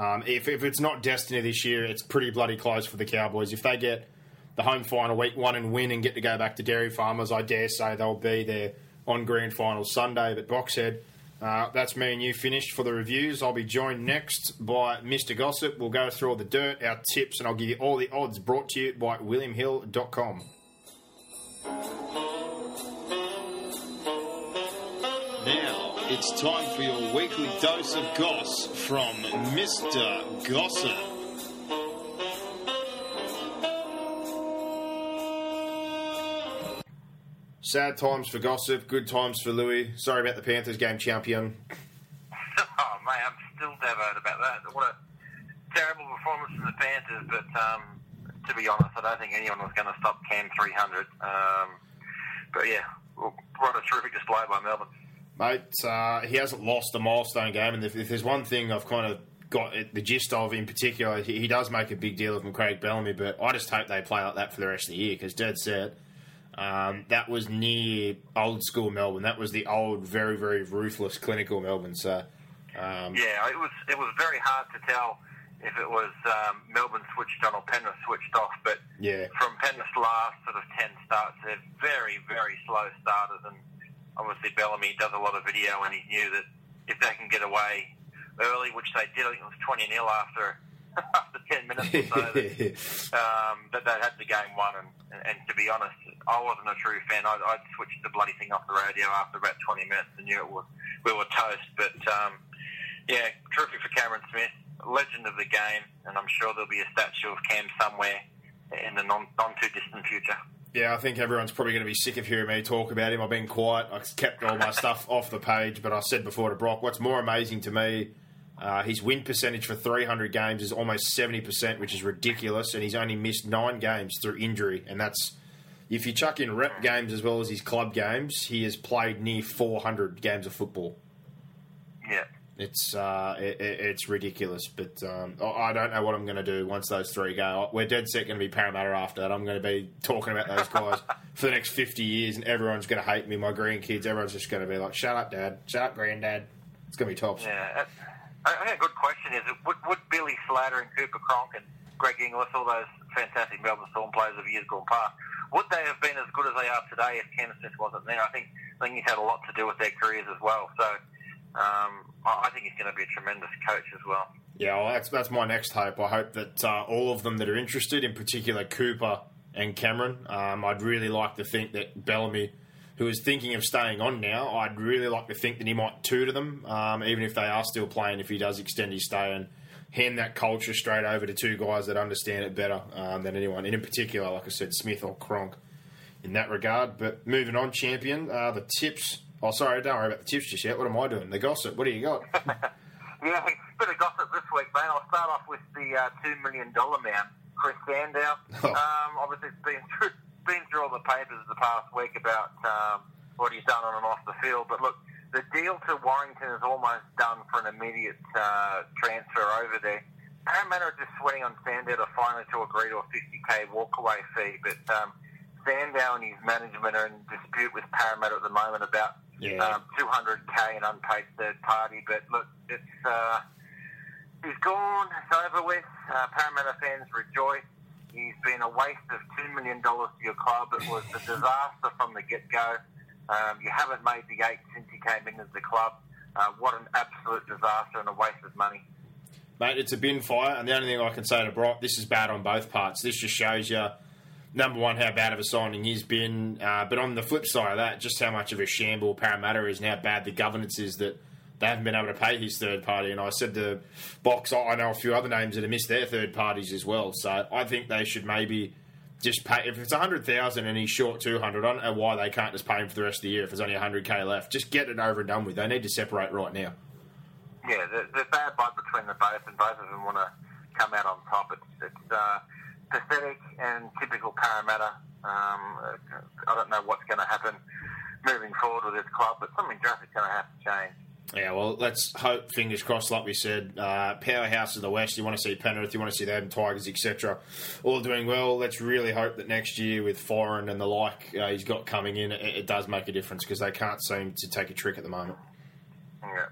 um, if, if it's not destiny this year, it's pretty bloody close for the Cowboys. If they get the home final week one and win and get to go back to Dairy Farmers, I dare say they'll be there on grand final Sunday. But Boxhead, uh, that's me and you finished for the reviews. I'll be joined next by Mr. Gossip. We'll go through all the dirt, our tips, and I'll give you all the odds brought to you by WilliamHill.com. Now it's time for your weekly dose of goss from Mr. Gossip. Sad times for gossip, good times for Louis. Sorry about the Panthers game champion. Oh, mate, I'm still devoted about that. What a terrible performance from the Panthers, but um, to be honest, I don't think anyone was going to stop Cam 300. Um, but yeah, well, what a terrific display by Melbourne. Mate, uh, he hasn't lost a milestone game, and if, if there's one thing I've kind of got the gist of in particular, he, he, does make a big deal of him, Craig Bellamy, but I just hope they play like that for the rest of the year, because dead set. Um, that was near old school Melbourne. That was the old, very, very ruthless, clinical Melbourne. So, um, yeah, it was it was very hard to tell if it was um, Melbourne switched on or Penrith switched off. But yeah. from Penrith's last sort of ten starts, they're very, very slow starters, and obviously Bellamy does a lot of video, and he knew that if they can get away early, which they did, I think it was twenty 0 after after ten minutes or so, that, um, that they had the game won. And, and, to be honest, I wasn't a true fan. I'd, I'd switched the bloody thing off the radio after about twenty minutes and knew it was we were toast. But um, yeah, terrific for Cameron Smith legend of the game, and I'm sure there'll be a statue of Cam somewhere in the non, non too distant future. Yeah, I think everyone's probably going to be sick of hearing me talk about him. I've been quiet. I kept all my stuff off the page, but I said before to Brock, what's more amazing to me, uh, his win percentage for 300 games is almost 70%, which is ridiculous, and he's only missed nine games through injury, and that's if you chuck in rep games as well as his club games, he has played near 400 games of football. Yeah. It's uh, it, it's ridiculous, but um, I don't know what I'm going to do once those three go. We're dead set going to be Parramatta after that. I'm going to be talking about those guys for the next 50 years, and everyone's going to hate me. My grandkids, everyone's just going to be like, "Shut up, Dad! Shut up, Granddad!" It's going to be tops. Yeah. I think a good question is: Would, would Billy Slater and Cooper Cronk and Greg Inglis, all those fantastic Melbourne Storm players of years gone past, would they have been as good as they are today if Cam Smith wasn't there? I think I think he's had a lot to do with their careers as well. So um, I think he's going to be a tremendous coach as well. Yeah, well, that's that's my next hope. I hope that uh, all of them that are interested, in particular Cooper and Cameron, um, I'd really like to think that Bellamy, who is thinking of staying on now, I'd really like to think that he might tutor them, um, even if they are still playing, if he does extend his stay and hand that culture straight over to two guys that understand it better um, than anyone, and in particular, like I said, Smith or Cronk in that regard. But moving on, champion, uh, the tips Oh, sorry, don't worry about the tips just yet. What am I doing? The gossip. What do you got? yeah, a bit of gossip this week, mate. I'll start off with the uh, $2 million man, Chris Sandow. Oh. Um, obviously, it's been through, been through all the papers the past week about um, what he's done on and off the field. But look, the deal to Warrington is almost done for an immediate uh, transfer over there. Parramatta are just sweating on Sandow to finally to agree to a 50k walkaway fee, but um, Sandow and his management are in dispute with Parramatta at the moment about yeah. um, 200k in unpaid third party. But look, it's uh, he's gone. It's over with. Uh, Parramatta fans rejoice. He's been a waste of two million dollars to your club. It was a disaster from the get go. Um, you haven't made the eight since he came into the club. Uh, what an absolute disaster and a waste of money. Mate, it's a bin fire, and the only thing I can say to Brock, this is bad on both parts. This just shows you number one, how bad of a signing he's been. Uh, but on the flip side of that, just how much of a shamble Parramatta is and how bad the governance is that they haven't been able to pay his third party. And I said to Box, I know a few other names that have missed their third parties as well. So I think they should maybe just pay. If it's 100000 and he's short 200 I don't know why they can't just pay him for the rest of the year if there's only 100k left. Just get it over and done with. They need to separate right now. Yeah, the, the bad blood between the both, and both of them want to come out on top. It's, it's uh, pathetic and typical Parramatta. Um, I don't know what's going to happen moving forward with this club, but something drastic's going to have to change. Yeah, well, let's hope, fingers crossed, like we said, uh, powerhouse in the West. You want to see Penrith, you want to see the Adelaide Tigers, etc. All doing well. Let's really hope that next year with Foran and the like uh, he's got coming in, it, it does make a difference because they can't seem to take a trick at the moment. Yeah.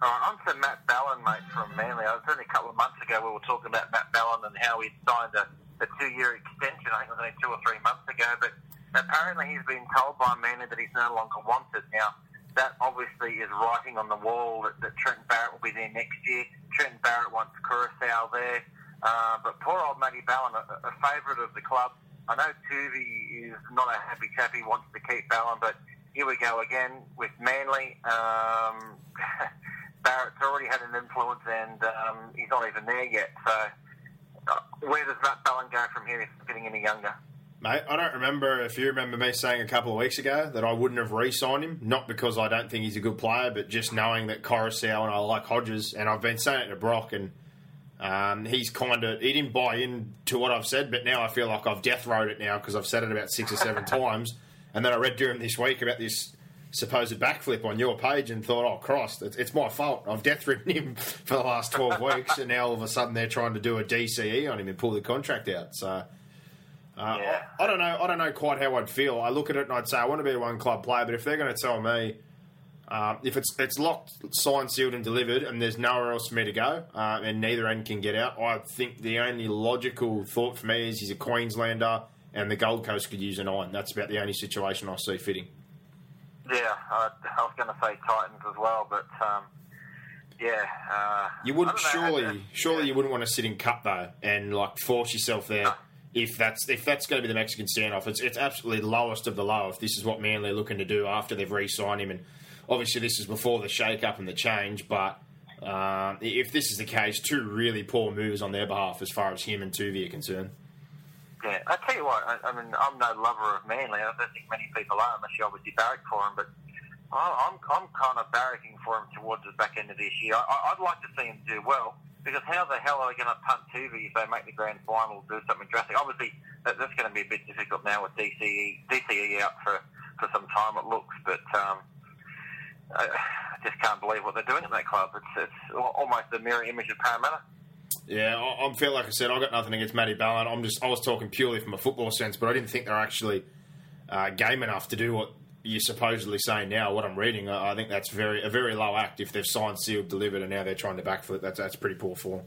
All right, on to Matt Ballin, mate, from Manly. I was only a couple of months ago we were talking about Matt Ballin and how he'd signed a a two-year extension. I think it was only two or three months ago, but apparently he's been told by Manly that he's no longer wanted. Now, that obviously is writing on the wall that, that Trent Barrett will be there next year. Trent Barrett wants Koroisau there. Uh, but poor old Matty Ballin, a, a favourite of the club. I know Toovey is not a happy chap. He wants to keep Ballin, but here we go again with Manly. Um, Barrett's already had an influence, and um, he's not even there yet. So where does Matt Ballin go from here if he's getting any younger? Mate, I don't remember if you remember me saying a couple of weeks ago that I wouldn't have re-signed him, not because I don't think he's a good player, but just knowing that Koroisau and I like Hodges, and I've been saying it to Brock, and um, he's kind of he didn't buy into what I've said, but now I feel like I've death rode it now because I've said it about six or seven times, and then I read during this week about this supposed backflip on your page and thought, oh, Christ, it's, it's my fault. I've death ridden him for the last 12 weeks, and now all of a sudden they're trying to do a DCE on him and pull the contract out. So. Uh, yeah. I, I, don't know. I don't know quite how I'd feel. I look at it and I'd say I want to be a one club player, but if they're going to tell me uh, if it's it's locked, signed, sealed, and delivered, and there's nowhere else for me to go, uh, and neither end can get out, I think the only logical thought for me is he's a Queenslander, and the Gold Coast could use a nine. That's about the only situation I see fitting. Yeah, I, I was going to say Titans as well, but um, yeah. Uh, you wouldn't surely, surely yeah. you wouldn't want to sit in cut though and like force yourself there. No. If that's if that's going to be the Mexican standoff, it's it's absolutely the lowest of the low. If this is what Manly are looking to do after they've re-signed him, and obviously this is before the shake-up and the change, but uh, if this is the case, two really poor moves on their behalf as far as him and Toovey are concerned. Yeah, I tell you what. I, I mean, I'm no lover of Manly. I don't think many people are, unless you obviously barrack for him. But I'm I'm kind of barracking for him towards the back end of this year. I, I'd like to see him do well. Because how the hell are they going to punt Toovey if they make the grand final, do something drastic? Obviously, that, that's going to be a bit difficult now with DCE, DCE out for, for some time, it looks. But um, I just can't believe what they're doing at that club. It's, it's almost the mirror image of Parramatta. Yeah, I, I feel like I said I got nothing against Matty Ballin. I'm just I was talking purely from a football sense, but I didn't think they're actually uh, game enough to do what you're supposedly saying now. What I'm reading, I, I think that's very a very low act if they've signed, sealed, delivered, and now they're trying to backfoot. That's that's pretty poor form.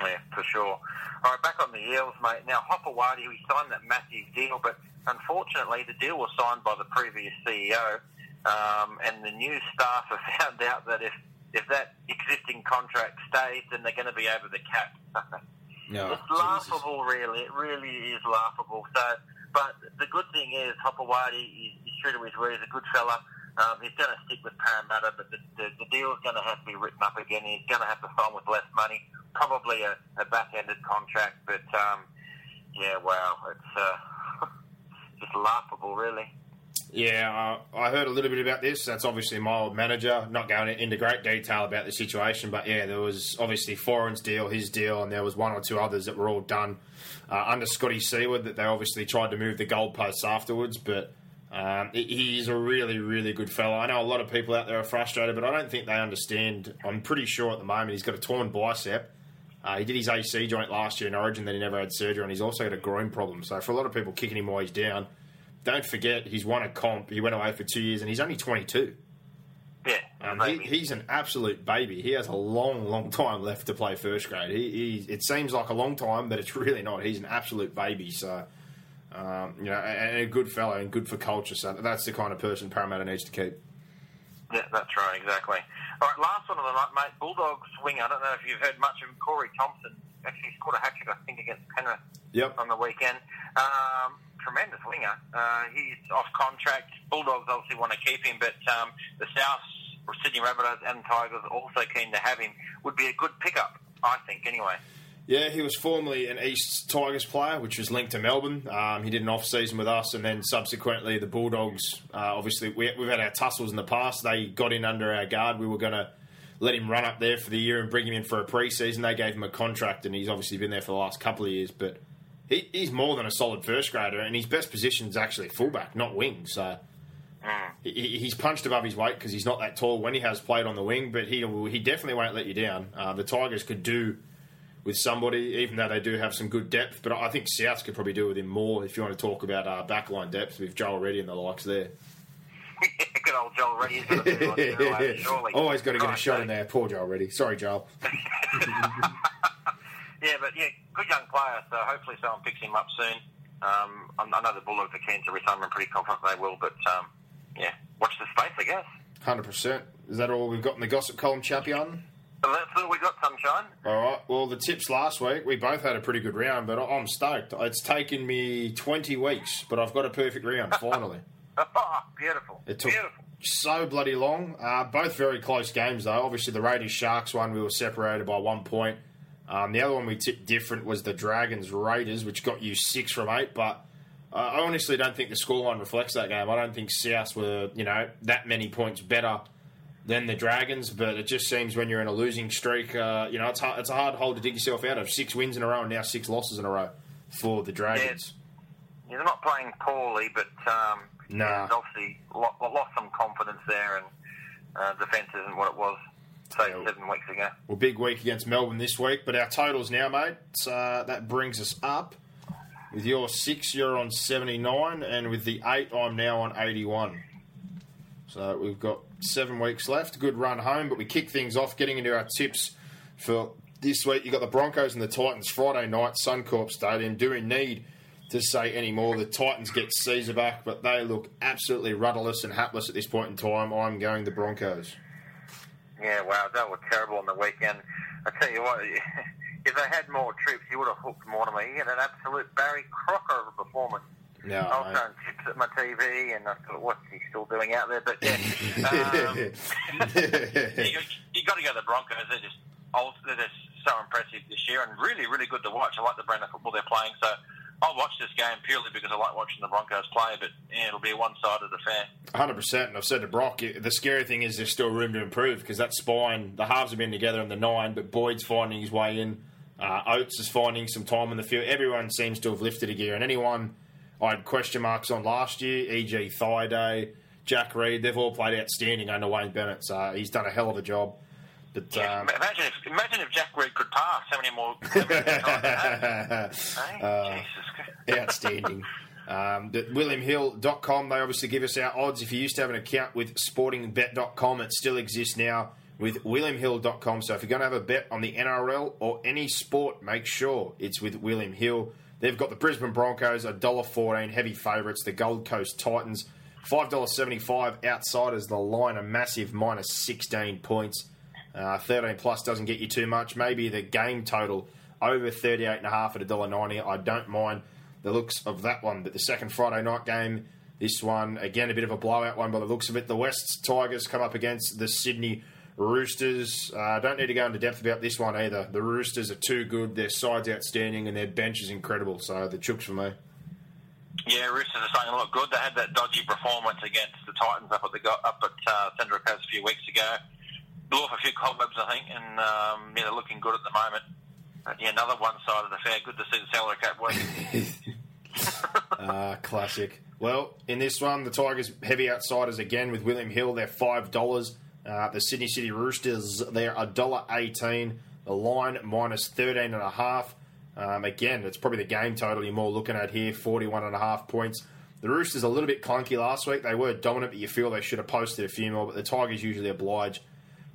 Yeah, for sure. All right, back on the Eels, mate. Now, Hopoate, we signed that massive deal, but unfortunately, the deal was signed by the previous CEO, um, and the new staff have found out that if if that existing contract stays, then they're going to be over the cap. No, it's laughable, really. It really is laughable. So, but the good thing is, Hopoate is, is true to his word. He's a good fella. Um, he's going to stick with Parramatta, but the, the, the deal is going to have to be written up again. He's going to have to sign with less money, probably a, a back-ended contract. But um, yeah, wow, it's uh, just laughable, really. Yeah, uh, I heard a little bit about this. That's obviously my old manager. Not going into great detail about the situation, but yeah, there was obviously Foran's deal, his deal, and there was one or two others that were all done uh, under Scotty Seward that they obviously tried to move the goalposts afterwards. But um, he's a really, really good fellow. I know a lot of people out there are frustrated, but I don't think they understand. I'm pretty sure at the moment he's got a torn bicep. Uh, he did his AC joint last year in Origin, then he never had surgery, and he's also got a groin problem. So for a lot of people kicking him while he's down don't forget he's won a comp. He went away for two years, and he's only 22. Yeah, um, he, he's an absolute baby. He has a long, long time left to play first grade. He, he, it seems like a long time, but it's really not. He's an absolute baby. So, um, you know, and a good fellow and good for culture. So that's the kind of person Parramatta needs to keep. Yeah, that's right, exactly. All right, last one of the night, mate. Bulldogs swing. I don't know if you've heard much of him. Corey Thompson actually scored a hat trick, I think, against Penrith yep. on the weekend. Um, tremendous winger. Uh, he's off contract. Bulldogs obviously want to keep him, but um, the South, Sydney Rabbitohs and Tigers are also keen to have him. Would be a good pickup, I think, anyway. Yeah, he was formerly an East Tigers player, which was linked to Melbourne. Um, he did an off season with us, and then subsequently the Bulldogs. Uh, obviously, we, have had our tussles in the past. They got in under our guard. We were going to let him run up there for the year and bring him in for a pre-season. They gave him a contract, and he's obviously been there for the last couple of years. But he, he's more than a solid first grader, and his best position is actually fullback, not wing. So he, he's punched above his weight because he's not that tall when he has played on the wing, but he he definitely won't let you down. Uh, the Tigers could do with somebody, even though they do have some good depth, but I think Souths could probably do with him more if you want to talk about uh, backline depth with Joel Reddy and the likes there. Good old Joel Reddy. Always got to get a shot in there. Poor Joel Reddy. Sorry, Joel. Yeah, but yeah, good young player. So hopefully someone picks him up soon. Um, I know the Bulldogs are keen to resign him. I'm pretty confident they will. But um, yeah, watch the space, I guess. Hundred percent. Is that all we've got in the gossip column, champion? So that's all we got, sunshine. All right. Well, the tips last week, we both had a pretty good round, but I'm stoked. It's taken me 20 weeks, but I've got a perfect round finally. oh, beautiful. It took beautiful. so bloody long. Uh, both very close games, though. Obviously, the Raiders Sharks one, we were separated by one point. Um, the other one we tipped different was the Dragons Raiders, which got you six from eight. But uh, I honestly don't think the scoreline reflects that game. I don't think South were, you know, that many points better than the Dragons. But it just seems when you're in a losing streak, uh, you know, it's, hard, it's a hard hole to dig yourself out of. Six wins in a row and now six losses in a row for the Dragons. Yeah, they're not playing poorly, but um, nah. obviously lost some confidence there, and uh, defence isn't what it was say seven weeks ago. Well, big week against Melbourne this week, but our totals now, mate. Uh, that brings us up. With your six, you're on 79, and with the eight, I'm now on 81. So we've got seven weeks left. Good run home, but we kick things off getting into our tips for this week. You've got the Broncos and the Titans Friday night, Suncorp Stadium. Do we need to say any more? The Titans get Sezer back, but they look absolutely rudderless and hapless at this point in time. I'm going the Broncos. Yeah, wow, that was terrible on the weekend. I tell you what, if they had more troops, he would have hooked more to me. He had an absolute Barry Crocker of a performance. No, I was throwing tips at my TV, and I thought, what's he still doing out there? But yeah, um, you, you got to go to the Broncos. They're just old, they're just so impressive this year, and really, really good to watch. I like the brand of football they're playing. So I'll watch this game purely because I like watching the Broncos play, but yeah, it'll be a one-sided affair. 100%. And I've said to Brock, the scary thing is there's still room to improve because that spine, the halves have been together in the nine, but Boyd's finding his way in. Uh, Oates is finding some time in the field. Everyone seems to have lifted a gear. And anyone I had question marks on last year, e.g., Thaiday, Jack Reed, they've all played outstanding under Wayne Bennett. So he's done a hell of a job. But, yeah, um, imagine if imagine if Jack Reed could pass. How many more? How many hey? Uh, outstanding. Um, the WilliamHill.com, they obviously give us our odds. If you used to have an account with SportingBet.com, it still exists now with WilliamHill.com. So if you're going to have a bet on the NRL or any sport, make sure it's with William Hill. They've got the Brisbane Broncos, $1.14, heavy favourites. The Gold Coast Titans, $5.75. Outsiders, the line, a massive minus 16 points. Uh, 13 plus doesn't get you too much. Maybe the game total over 38.5 at $1.90. I don't mind the looks of that one. But the second Friday night game, this one, again, a bit of a blowout one by the looks of it. The West Tigers come up against the Sydney Roosters. I uh, don't need to go into depth about this one either. The Roosters are too good. Their side's outstanding and their bench is incredible. So the chooks for me. Yeah, Roosters are starting to look good. They had that dodgy performance against the Titans up at the up at uh, Central Coast a few weeks ago blew off a few cobwebs, I think, and um, yeah, they're looking good at the moment. But, yeah, another one-sided affair. Good to see the salary cap working. uh, classic. Well, in this one, the Tigers heavy outsiders again with William Hill. They're five dollars. Uh, the Sydney City Roosters they're a dollar eighteen. The line minus thirteen and a half. Um, again, it's probably the game total you're more looking at here, 41 and a half points. The Roosters a little bit clunky last week. They were dominant, but you feel they should have posted a few more. But the Tigers usually oblige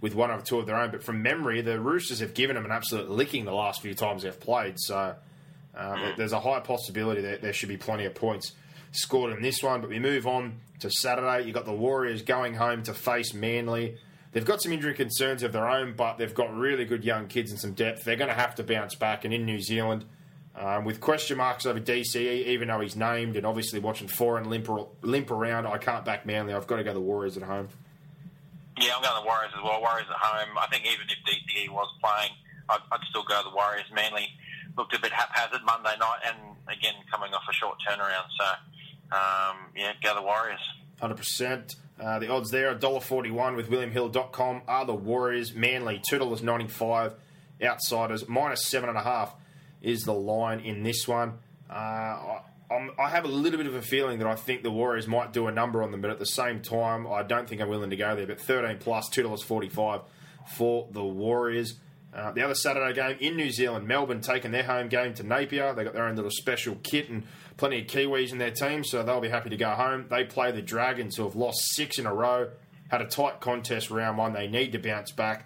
with one or two of their own. But from memory, the Roosters have given them an absolute licking the last few times they've played. So um, there's a high possibility that there should be plenty of points scored in this one. But we move on to Saturday. You've got the Warriors going home to face Manly. They've got some injury concerns of their own, but they've got really good young kids and some depth. They're going to have to bounce back. And in New Zealand, um, with question marks over DCE, even though he's named, and obviously watching Foran limp, limp around, I can't back Manly. I've got to go the Warriors at home. Yeah, I'm going to the Warriors as well. Warriors at home. I think even if DCE was playing, I'd, I'd still go the Warriors. Manly looked a bit haphazard Monday night, and again coming off a short turnaround. So um, yeah, go the Warriors. Hundred uh, percent. The odds there, $1.41 with WilliamHill.com are the Warriors. Manly, $2.95. Outsiders, minus 7.5 is the line in this one. Uh, I'm, i have a little bit of a feeling that I think the Warriors might do a number on them, but at the same time, I don't think I'm willing to go there. But 13 plus, $2.45 for the Warriors. Uh, the other Saturday game in New Zealand, Melbourne taking their home game to Napier. They got their own little special kit and plenty of Kiwis in their team, so they'll be happy to go home. They play the Dragons, who have lost six in a row, had a tight contest round one. They need to bounce back.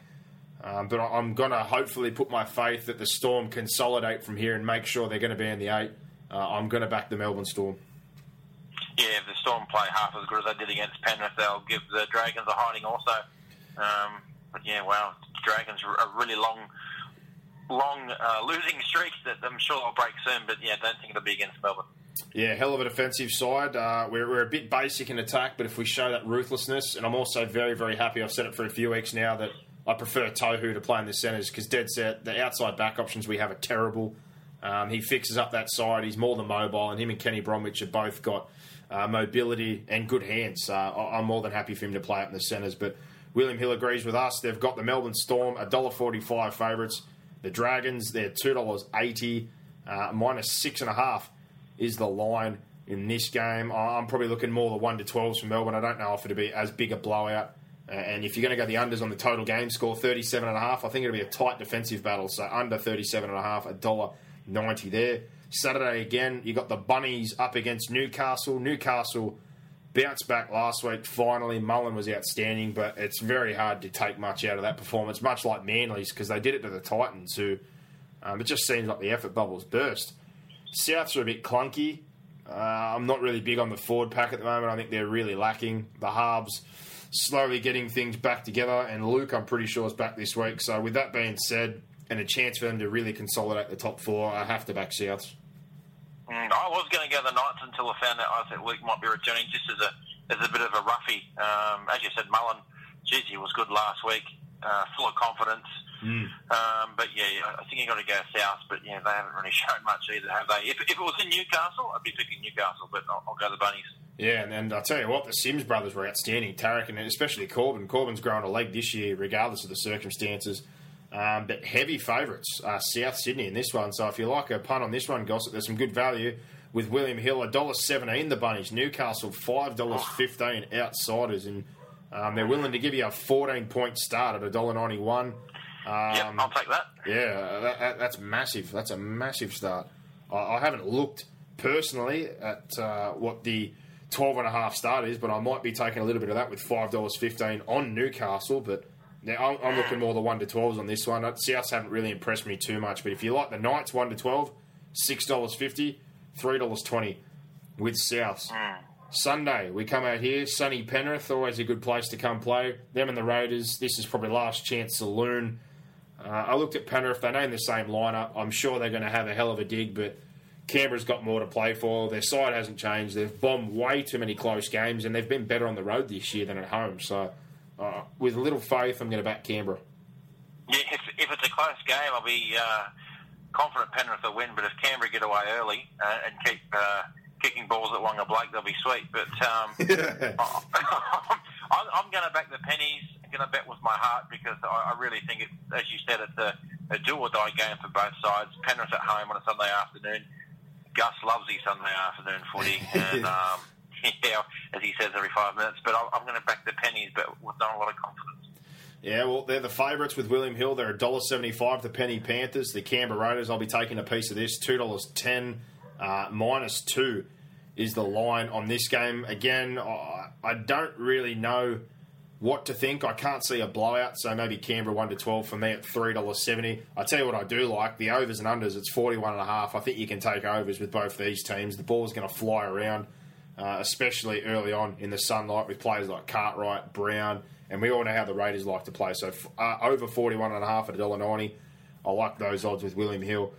Um, but I'm going to hopefully put my faith that the Storm consolidate from here and make sure they're going to be in the eight uh, I'm going to back the Melbourne Storm. Yeah, if the Storm play half as good as they did against Penrith, they'll give the Dragons a hiding also. Um, but yeah, wow, Dragons are a really long, long uh, losing streak that I'm sure they'll break soon. But yeah, don't think it'll be against Melbourne. Yeah, hell of a defensive side. Uh, we're, we're a bit basic in attack, but if we show that ruthlessness, and I'm also very, very happy. I've said it for a few weeks now that I prefer Tohu to play in the centres because dead set the outside back options we have are terrible. Um, he fixes up that side. He's more than mobile, and him and Kenny Bromwich have both got uh, mobility and good hands. Uh, I'm more than happy for him to play up in the centres. But William Hill agrees with us. They've got the Melbourne Storm, $1.45 favourites. The Dragons, they're $2.80, uh, minus six and a half is the line in this game. I'm probably looking more the 1 to 12s for Melbourne. I don't know if it'll be as big a blowout. And if you're going to go the unders on the total game score, 37 and a I think it'll be a tight defensive battle. So under 37 and a half, a dollar 90 there. Saturday again, you got the Bunnies up against Newcastle. Newcastle bounced back last week. Finally, Mullen was outstanding, but it's very hard to take much out of that performance, much like Manly's, because they did it to the Titans, who um, it just seems like the effort bubbles burst. Souths are a bit clunky. Uh, I'm not really big on the forward pack at the moment. I think they're really lacking. The halves slowly getting things back together, and Luke, I'm pretty sure, is back this week. So, with that being said, and a chance for them to really consolidate the top four, I have to back Souths. Mm, I was going to go the Knights until I found out I thought Luke might be returning just as a as a bit of a roughie. Um, as you said, Mullen, geez, he was good last week, uh, full of confidence. Um, but yeah, I think you got to go south. But yeah, they haven't really shown much either, have they? If, if it was in Newcastle, I'd be picking Newcastle, but I'll, I'll go the bunnies. Yeah, and, and I'll tell you what, the Sims brothers were outstanding. Tariq and especially Korbin. Korbin's grown a leg this year, regardless of the circumstances. Um, but heavy favourites, uh, South Sydney in this one. So if you like a punt on this one, Gossip, there's some good value with William Hill, $1.17 the bunnies. Newcastle, $5.15 outsiders. And um, they're willing to give you a 14 point start at $1.91. Um, yep, I'll take that. Yeah, that, that, that's massive. That's a massive start. I, I haven't looked personally at uh, what the 12 and a half start is, but I might be taking a little bit of that with $5.15 on Newcastle. But now I'm, I'm looking more the 1 to 12s on this one. Souths haven't really impressed me too much, but if you like the Knights 1 to 12, $6.50, $3.20 with Souths. Sunday, we come out here. Sunny Penrith, always a good place to come play. Them and the Raiders. This is probably last chance saloon. Uh, I looked at Penrith. They name the same lineup. I'm sure they're going to have a hell of a dig, but Canberra's got more to play for. Their side hasn't changed. They've bombed way too many close games, and they've been better on the road this year than at home. So, uh, with a little faith, I'm going to back Canberra. Yeah, if, if it's a close game, I'll be uh, confident Penrith will win. But if Canberra get away early uh, and keep uh, kicking balls at Waqa Blake, they'll be sweet. But um, I'm, I'm going to back the pennies. I'm going to bet with my heart because I, I really think, it, as you said, it's a, a do or die game for both sides. Penrith at home on a Sunday afternoon. Gus loves his Sunday afternoon footy, and um, yeah, as he says every five minutes. But I'm, going to back the pennies, but with not a lot of confidence. Yeah, well, they're the favourites with William Hill. They're $1.75, the Penny Panthers. The Canberra Raiders, I'll be taking a piece of this. $2.10, uh, minus two is the line on this game. Again, I, I don't really know what to think. I can't see a blowout, so maybe Canberra 1 to 12 for me at $3.70. I tell you what I do like the overs and unders, it's 41.5. I think you can take overs with both these teams. The ball's going to fly around, uh, especially early on in the sunlight with players like Cartwright, Brown, and we all know how the Raiders like to play. So uh, over 41.5 at $1.90. I like those odds with William Hill.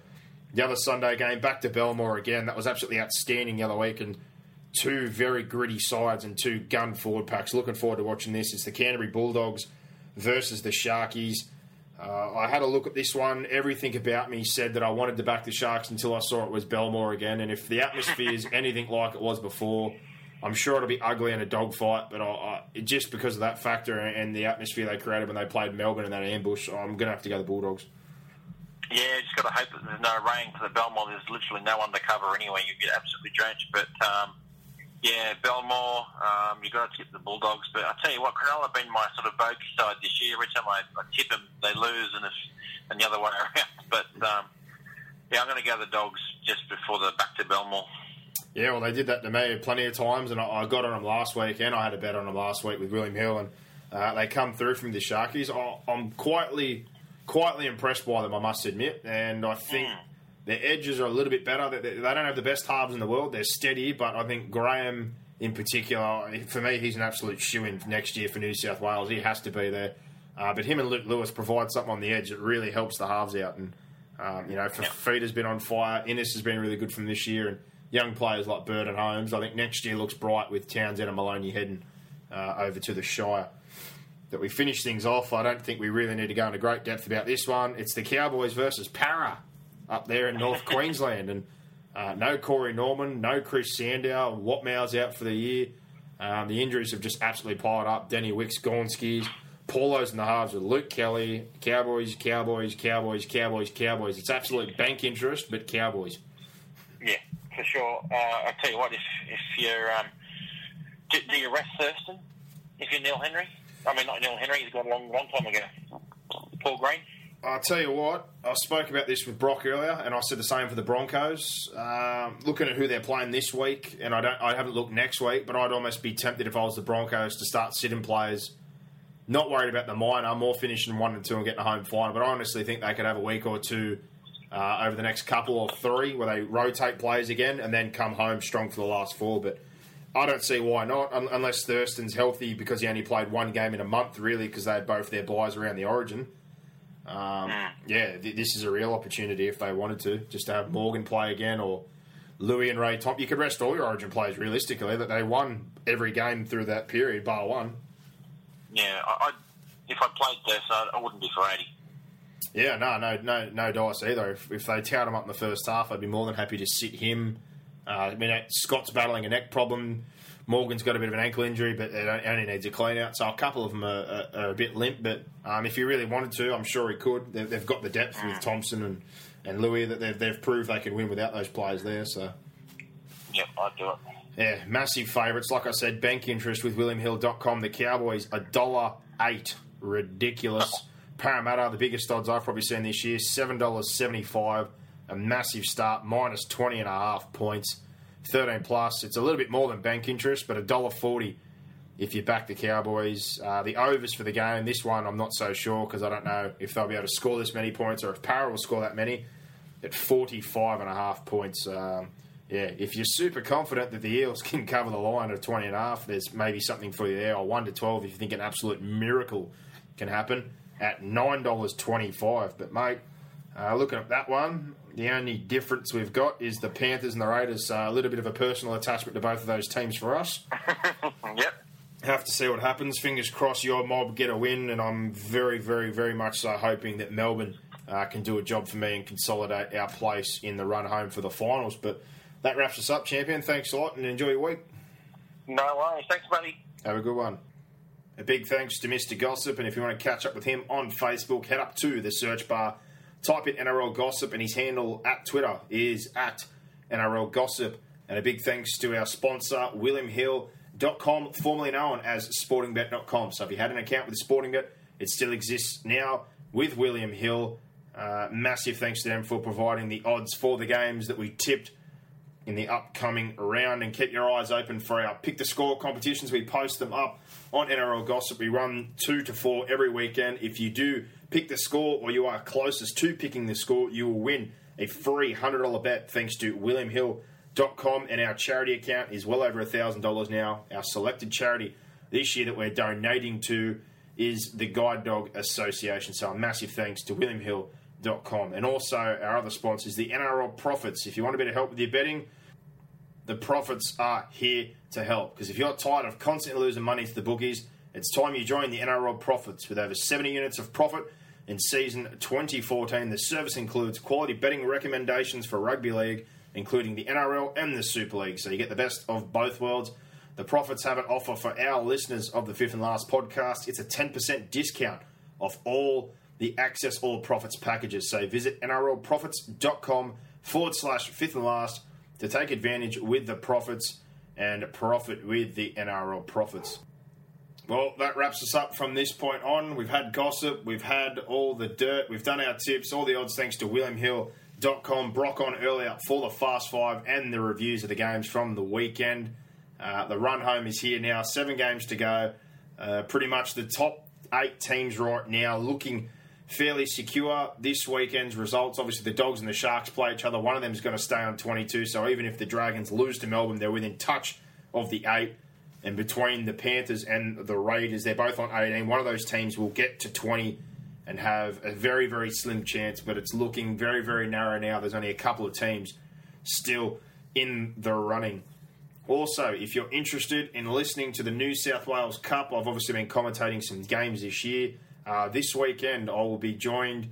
The other Sunday game, back to Belmore again. That was absolutely outstanding the other week. And two very gritty sides and two gun forward packs. Looking forward to watching this. It's the Canterbury Bulldogs versus the Sharkies. Uh, I had a look at this one. Everything about me said that I wanted to back the Sharks until I saw it was Belmore again. And if the atmosphere is anything like it was before, I'm sure it'll be ugly in a dogfight. But I, I, just because of that factor and the atmosphere they created when they played Melbourne in that ambush, I'm going to have to go the Bulldogs. Yeah, just got to hope that there's no rain for the Belmore. There's literally no undercover anyway. You get absolutely drenched. But um, yeah, Belmore, um, you got to tip the Bulldogs. But I tell you what, Cronulla have been my sort of bogey side this year. Every time I, I tip them, they lose, and it's and the other way around. But um, yeah, I'm going to go the Dogs just before the back to Belmore. Yeah, well, they did that to me plenty of times, and I, I got on them last week, and I had a bet on them last week with William Hill, and uh, they come through from the Sharkies. I, I'm quietly quietly impressed by them, I must admit. And I think mm. Their edges are a little bit better. They, they, don't have the best halves in the world. They're steady, but I think Graham, in particular, for me, he's an absolute shoe in next year for New South Wales. He has to be there. Uh, but him and Luke Lewis provide something on the edge that really helps the halves out. And, um, you know, Fifita's been on fire. Ennis has been really good from this year. And young players like Bird and Holmes, I think next year looks bright with Townsend and Maloney heading uh, over to the Shire that we finish things off. I don't think we really need to go into great depth about this one. It's the Cowboys versus Para up there in North Queensland, and uh, no Corey Norman, no Chris Sandow. Watmough's out for the year. Um, the injuries have just absolutely piled up. Danny Wicks, Gornskis, Paulo's in the halves with Luke Kelly. Cowboys, Cowboys, Cowboys, Cowboys, Cowboys. It's absolute bank interest, but Cowboys. Yeah, for sure. Uh, I tell you what, if if you're um, do, do you rest Thurston? If you're Neil Henry, I mean, not Neil Henry, he's got a long, long time ago. Paul Green. I'll tell you what, I spoke about this with Brock earlier, and I said the same for the Broncos. Um, looking at who they're playing this week, and I don't, I haven't looked next week, but I'd almost be tempted if I was the Broncos to start sitting players. Not worried about the minor, more finishing one and two and getting a home final, but I honestly think they could have a week or two uh, over the next couple or three where they rotate players again and then come home strong for the last four. But I don't see why not, unless Thurston's healthy because he only played one game in a month, really, because they had both their buys around the Origin. Um, mm. yeah, th- this is a real opportunity if they wanted to, just to have Morgan play again or Louis and Ray Tom. You could rest all your Origin players realistically that they won every game through that period, bar one. Yeah, I, I, if I played Thurston, I wouldn't be for eighty. Yeah, no, no, no, no dice either. If, if they tout him up in the first half, I'd be more than happy to sit him. Uh, I mean, Scott's battling a neck problem. Morgan's got a bit of an ankle injury, but it only needs a clean out. So a couple of them are, are, are a bit limp. But um, if he really wanted to, I'm sure he could. They've, they've got the depth with Thompson and, and Louis that they've, they've proved they can win without those players there. So Yep, I'd do it. yeah, massive favourites. Like I said, bank interest with WilliamHill.com. The Cowboys a dollar eight, ridiculous. Parramatta, the biggest odds I've probably seen this year, seven dollars seventy five. A massive start, minus twenty and a half points. 13 plus. It's a little bit more than bank interest, but a dollar forty if you back the Cowboys. Uh, the overs for the game. This one I'm not so sure because I don't know if they'll be able to score this many points or if Para will score that many. At 45 and a half points. Um, yeah, if you're super confident that the Eels can cover the line of 20 and a half, there's maybe something for you there. Or 1 to 12 if you think an absolute miracle can happen at $9.25. But, mate, uh, looking at that one, the only difference we've got is the Panthers and the Raiders. Uh, a little bit of a personal attachment to both of those teams for us. Yep. Have to see what happens. Fingers crossed your mob get a win, and I'm very, very, very much so hoping that Melbourne uh, can do a job for me and consolidate our place in the run home for the finals. But that wraps us up, champion. Thanks a lot, and enjoy your week. No worries. Thanks, buddy. Have a good one. A big thanks to Mr. Gossip, and if you want to catch up with him on Facebook, head up to the search bar, type in NRL Gossip, and his handle at Twitter is at NRL Gossip. And a big thanks to our sponsor, WilliamHill.com, formerly known as SportingBet.com. So if you had an account with SportingBet, it still exists now with William Hill. Uh, massive thanks to them for providing the odds for the games that we tipped in the upcoming round. And keep your eyes open for our pick the score competitions. We post them up on NRL Gossip. We run two to four every weekend. If you do pick the score or you are closest to picking the score, you will win a free $100 bet thanks to WilliamHill.com. And our charity account is well over $1,000 now. Our selected charity this year that we're donating to is the Guide Dog Association. So a massive thanks to WilliamHill.com. And also our other sponsors, the NRL Profits. If you want a bit of help with your betting, the profits are here to help. Because if you're tired of constantly losing money to the bookies, it's time you join the NRL Profits. With over 70 units of profit in season 2014, the service includes quality betting recommendations for rugby league, including the NRL and the Super League. So you get the best of both worlds. The Profits have an offer for our listeners of the Fifth and Last podcast. It's a 10% discount off all the Access All Profits packages. So visit NRLprofits.com forward slash Fifth and Last to take advantage with the profits and profit with the NRL profits. Well, that wraps us up from this point on. We've had gossip, we've had all the dirt, we've done our tips, all the odds thanks to WilliamHill.com. Brock on earlier for the Fast Five and the reviews of the games from the weekend. Uh, the run home is here now, seven games to go. Uh, pretty much the top eight teams right now looking fairly secure. This weekend's results, obviously, the Dogs and the Sharks play each other. One of them is going to stay on 22, so even if the Dragons lose to Melbourne, they're within touch of the eight. And between the Panthers and the Raiders, they're both on 18. One of those teams will get to 20 and have a very, very slim chance, but it's looking very, very narrow now. There's only a couple of teams still in the running. Also, if you're interested in listening to the New South Wales Cup, I've obviously been commentating some games this year. Uh, this weekend, I will be joined,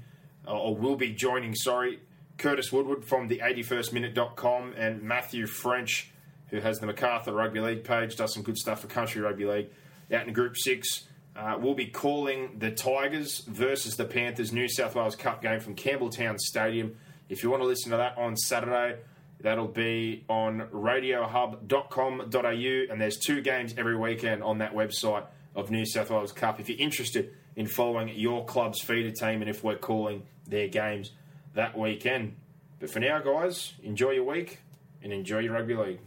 uh, or will be joining, sorry, Curtis Woodward from the 81stminute.com and Matthew French, who has the MacArthur Rugby League page, does some good stuff for Country Rugby League out in Group 6. Uh, we'll be calling the Tigers versus the Panthers New South Wales Cup game from Campbelltown Stadium. If you want to listen to that on Saturday, that'll be on radiohub.com.au, and there's two games every weekend on that website of New South Wales Cup. If you're interested in following your club's feeder team and if we're calling their games that weekend. But for now, guys, enjoy your week and enjoy your rugby league.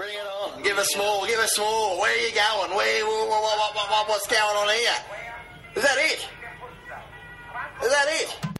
Bring it on. Give us more. Give us more. Where are you going? Where? What, what, what, what, what's going on here? Is that it? Is that it?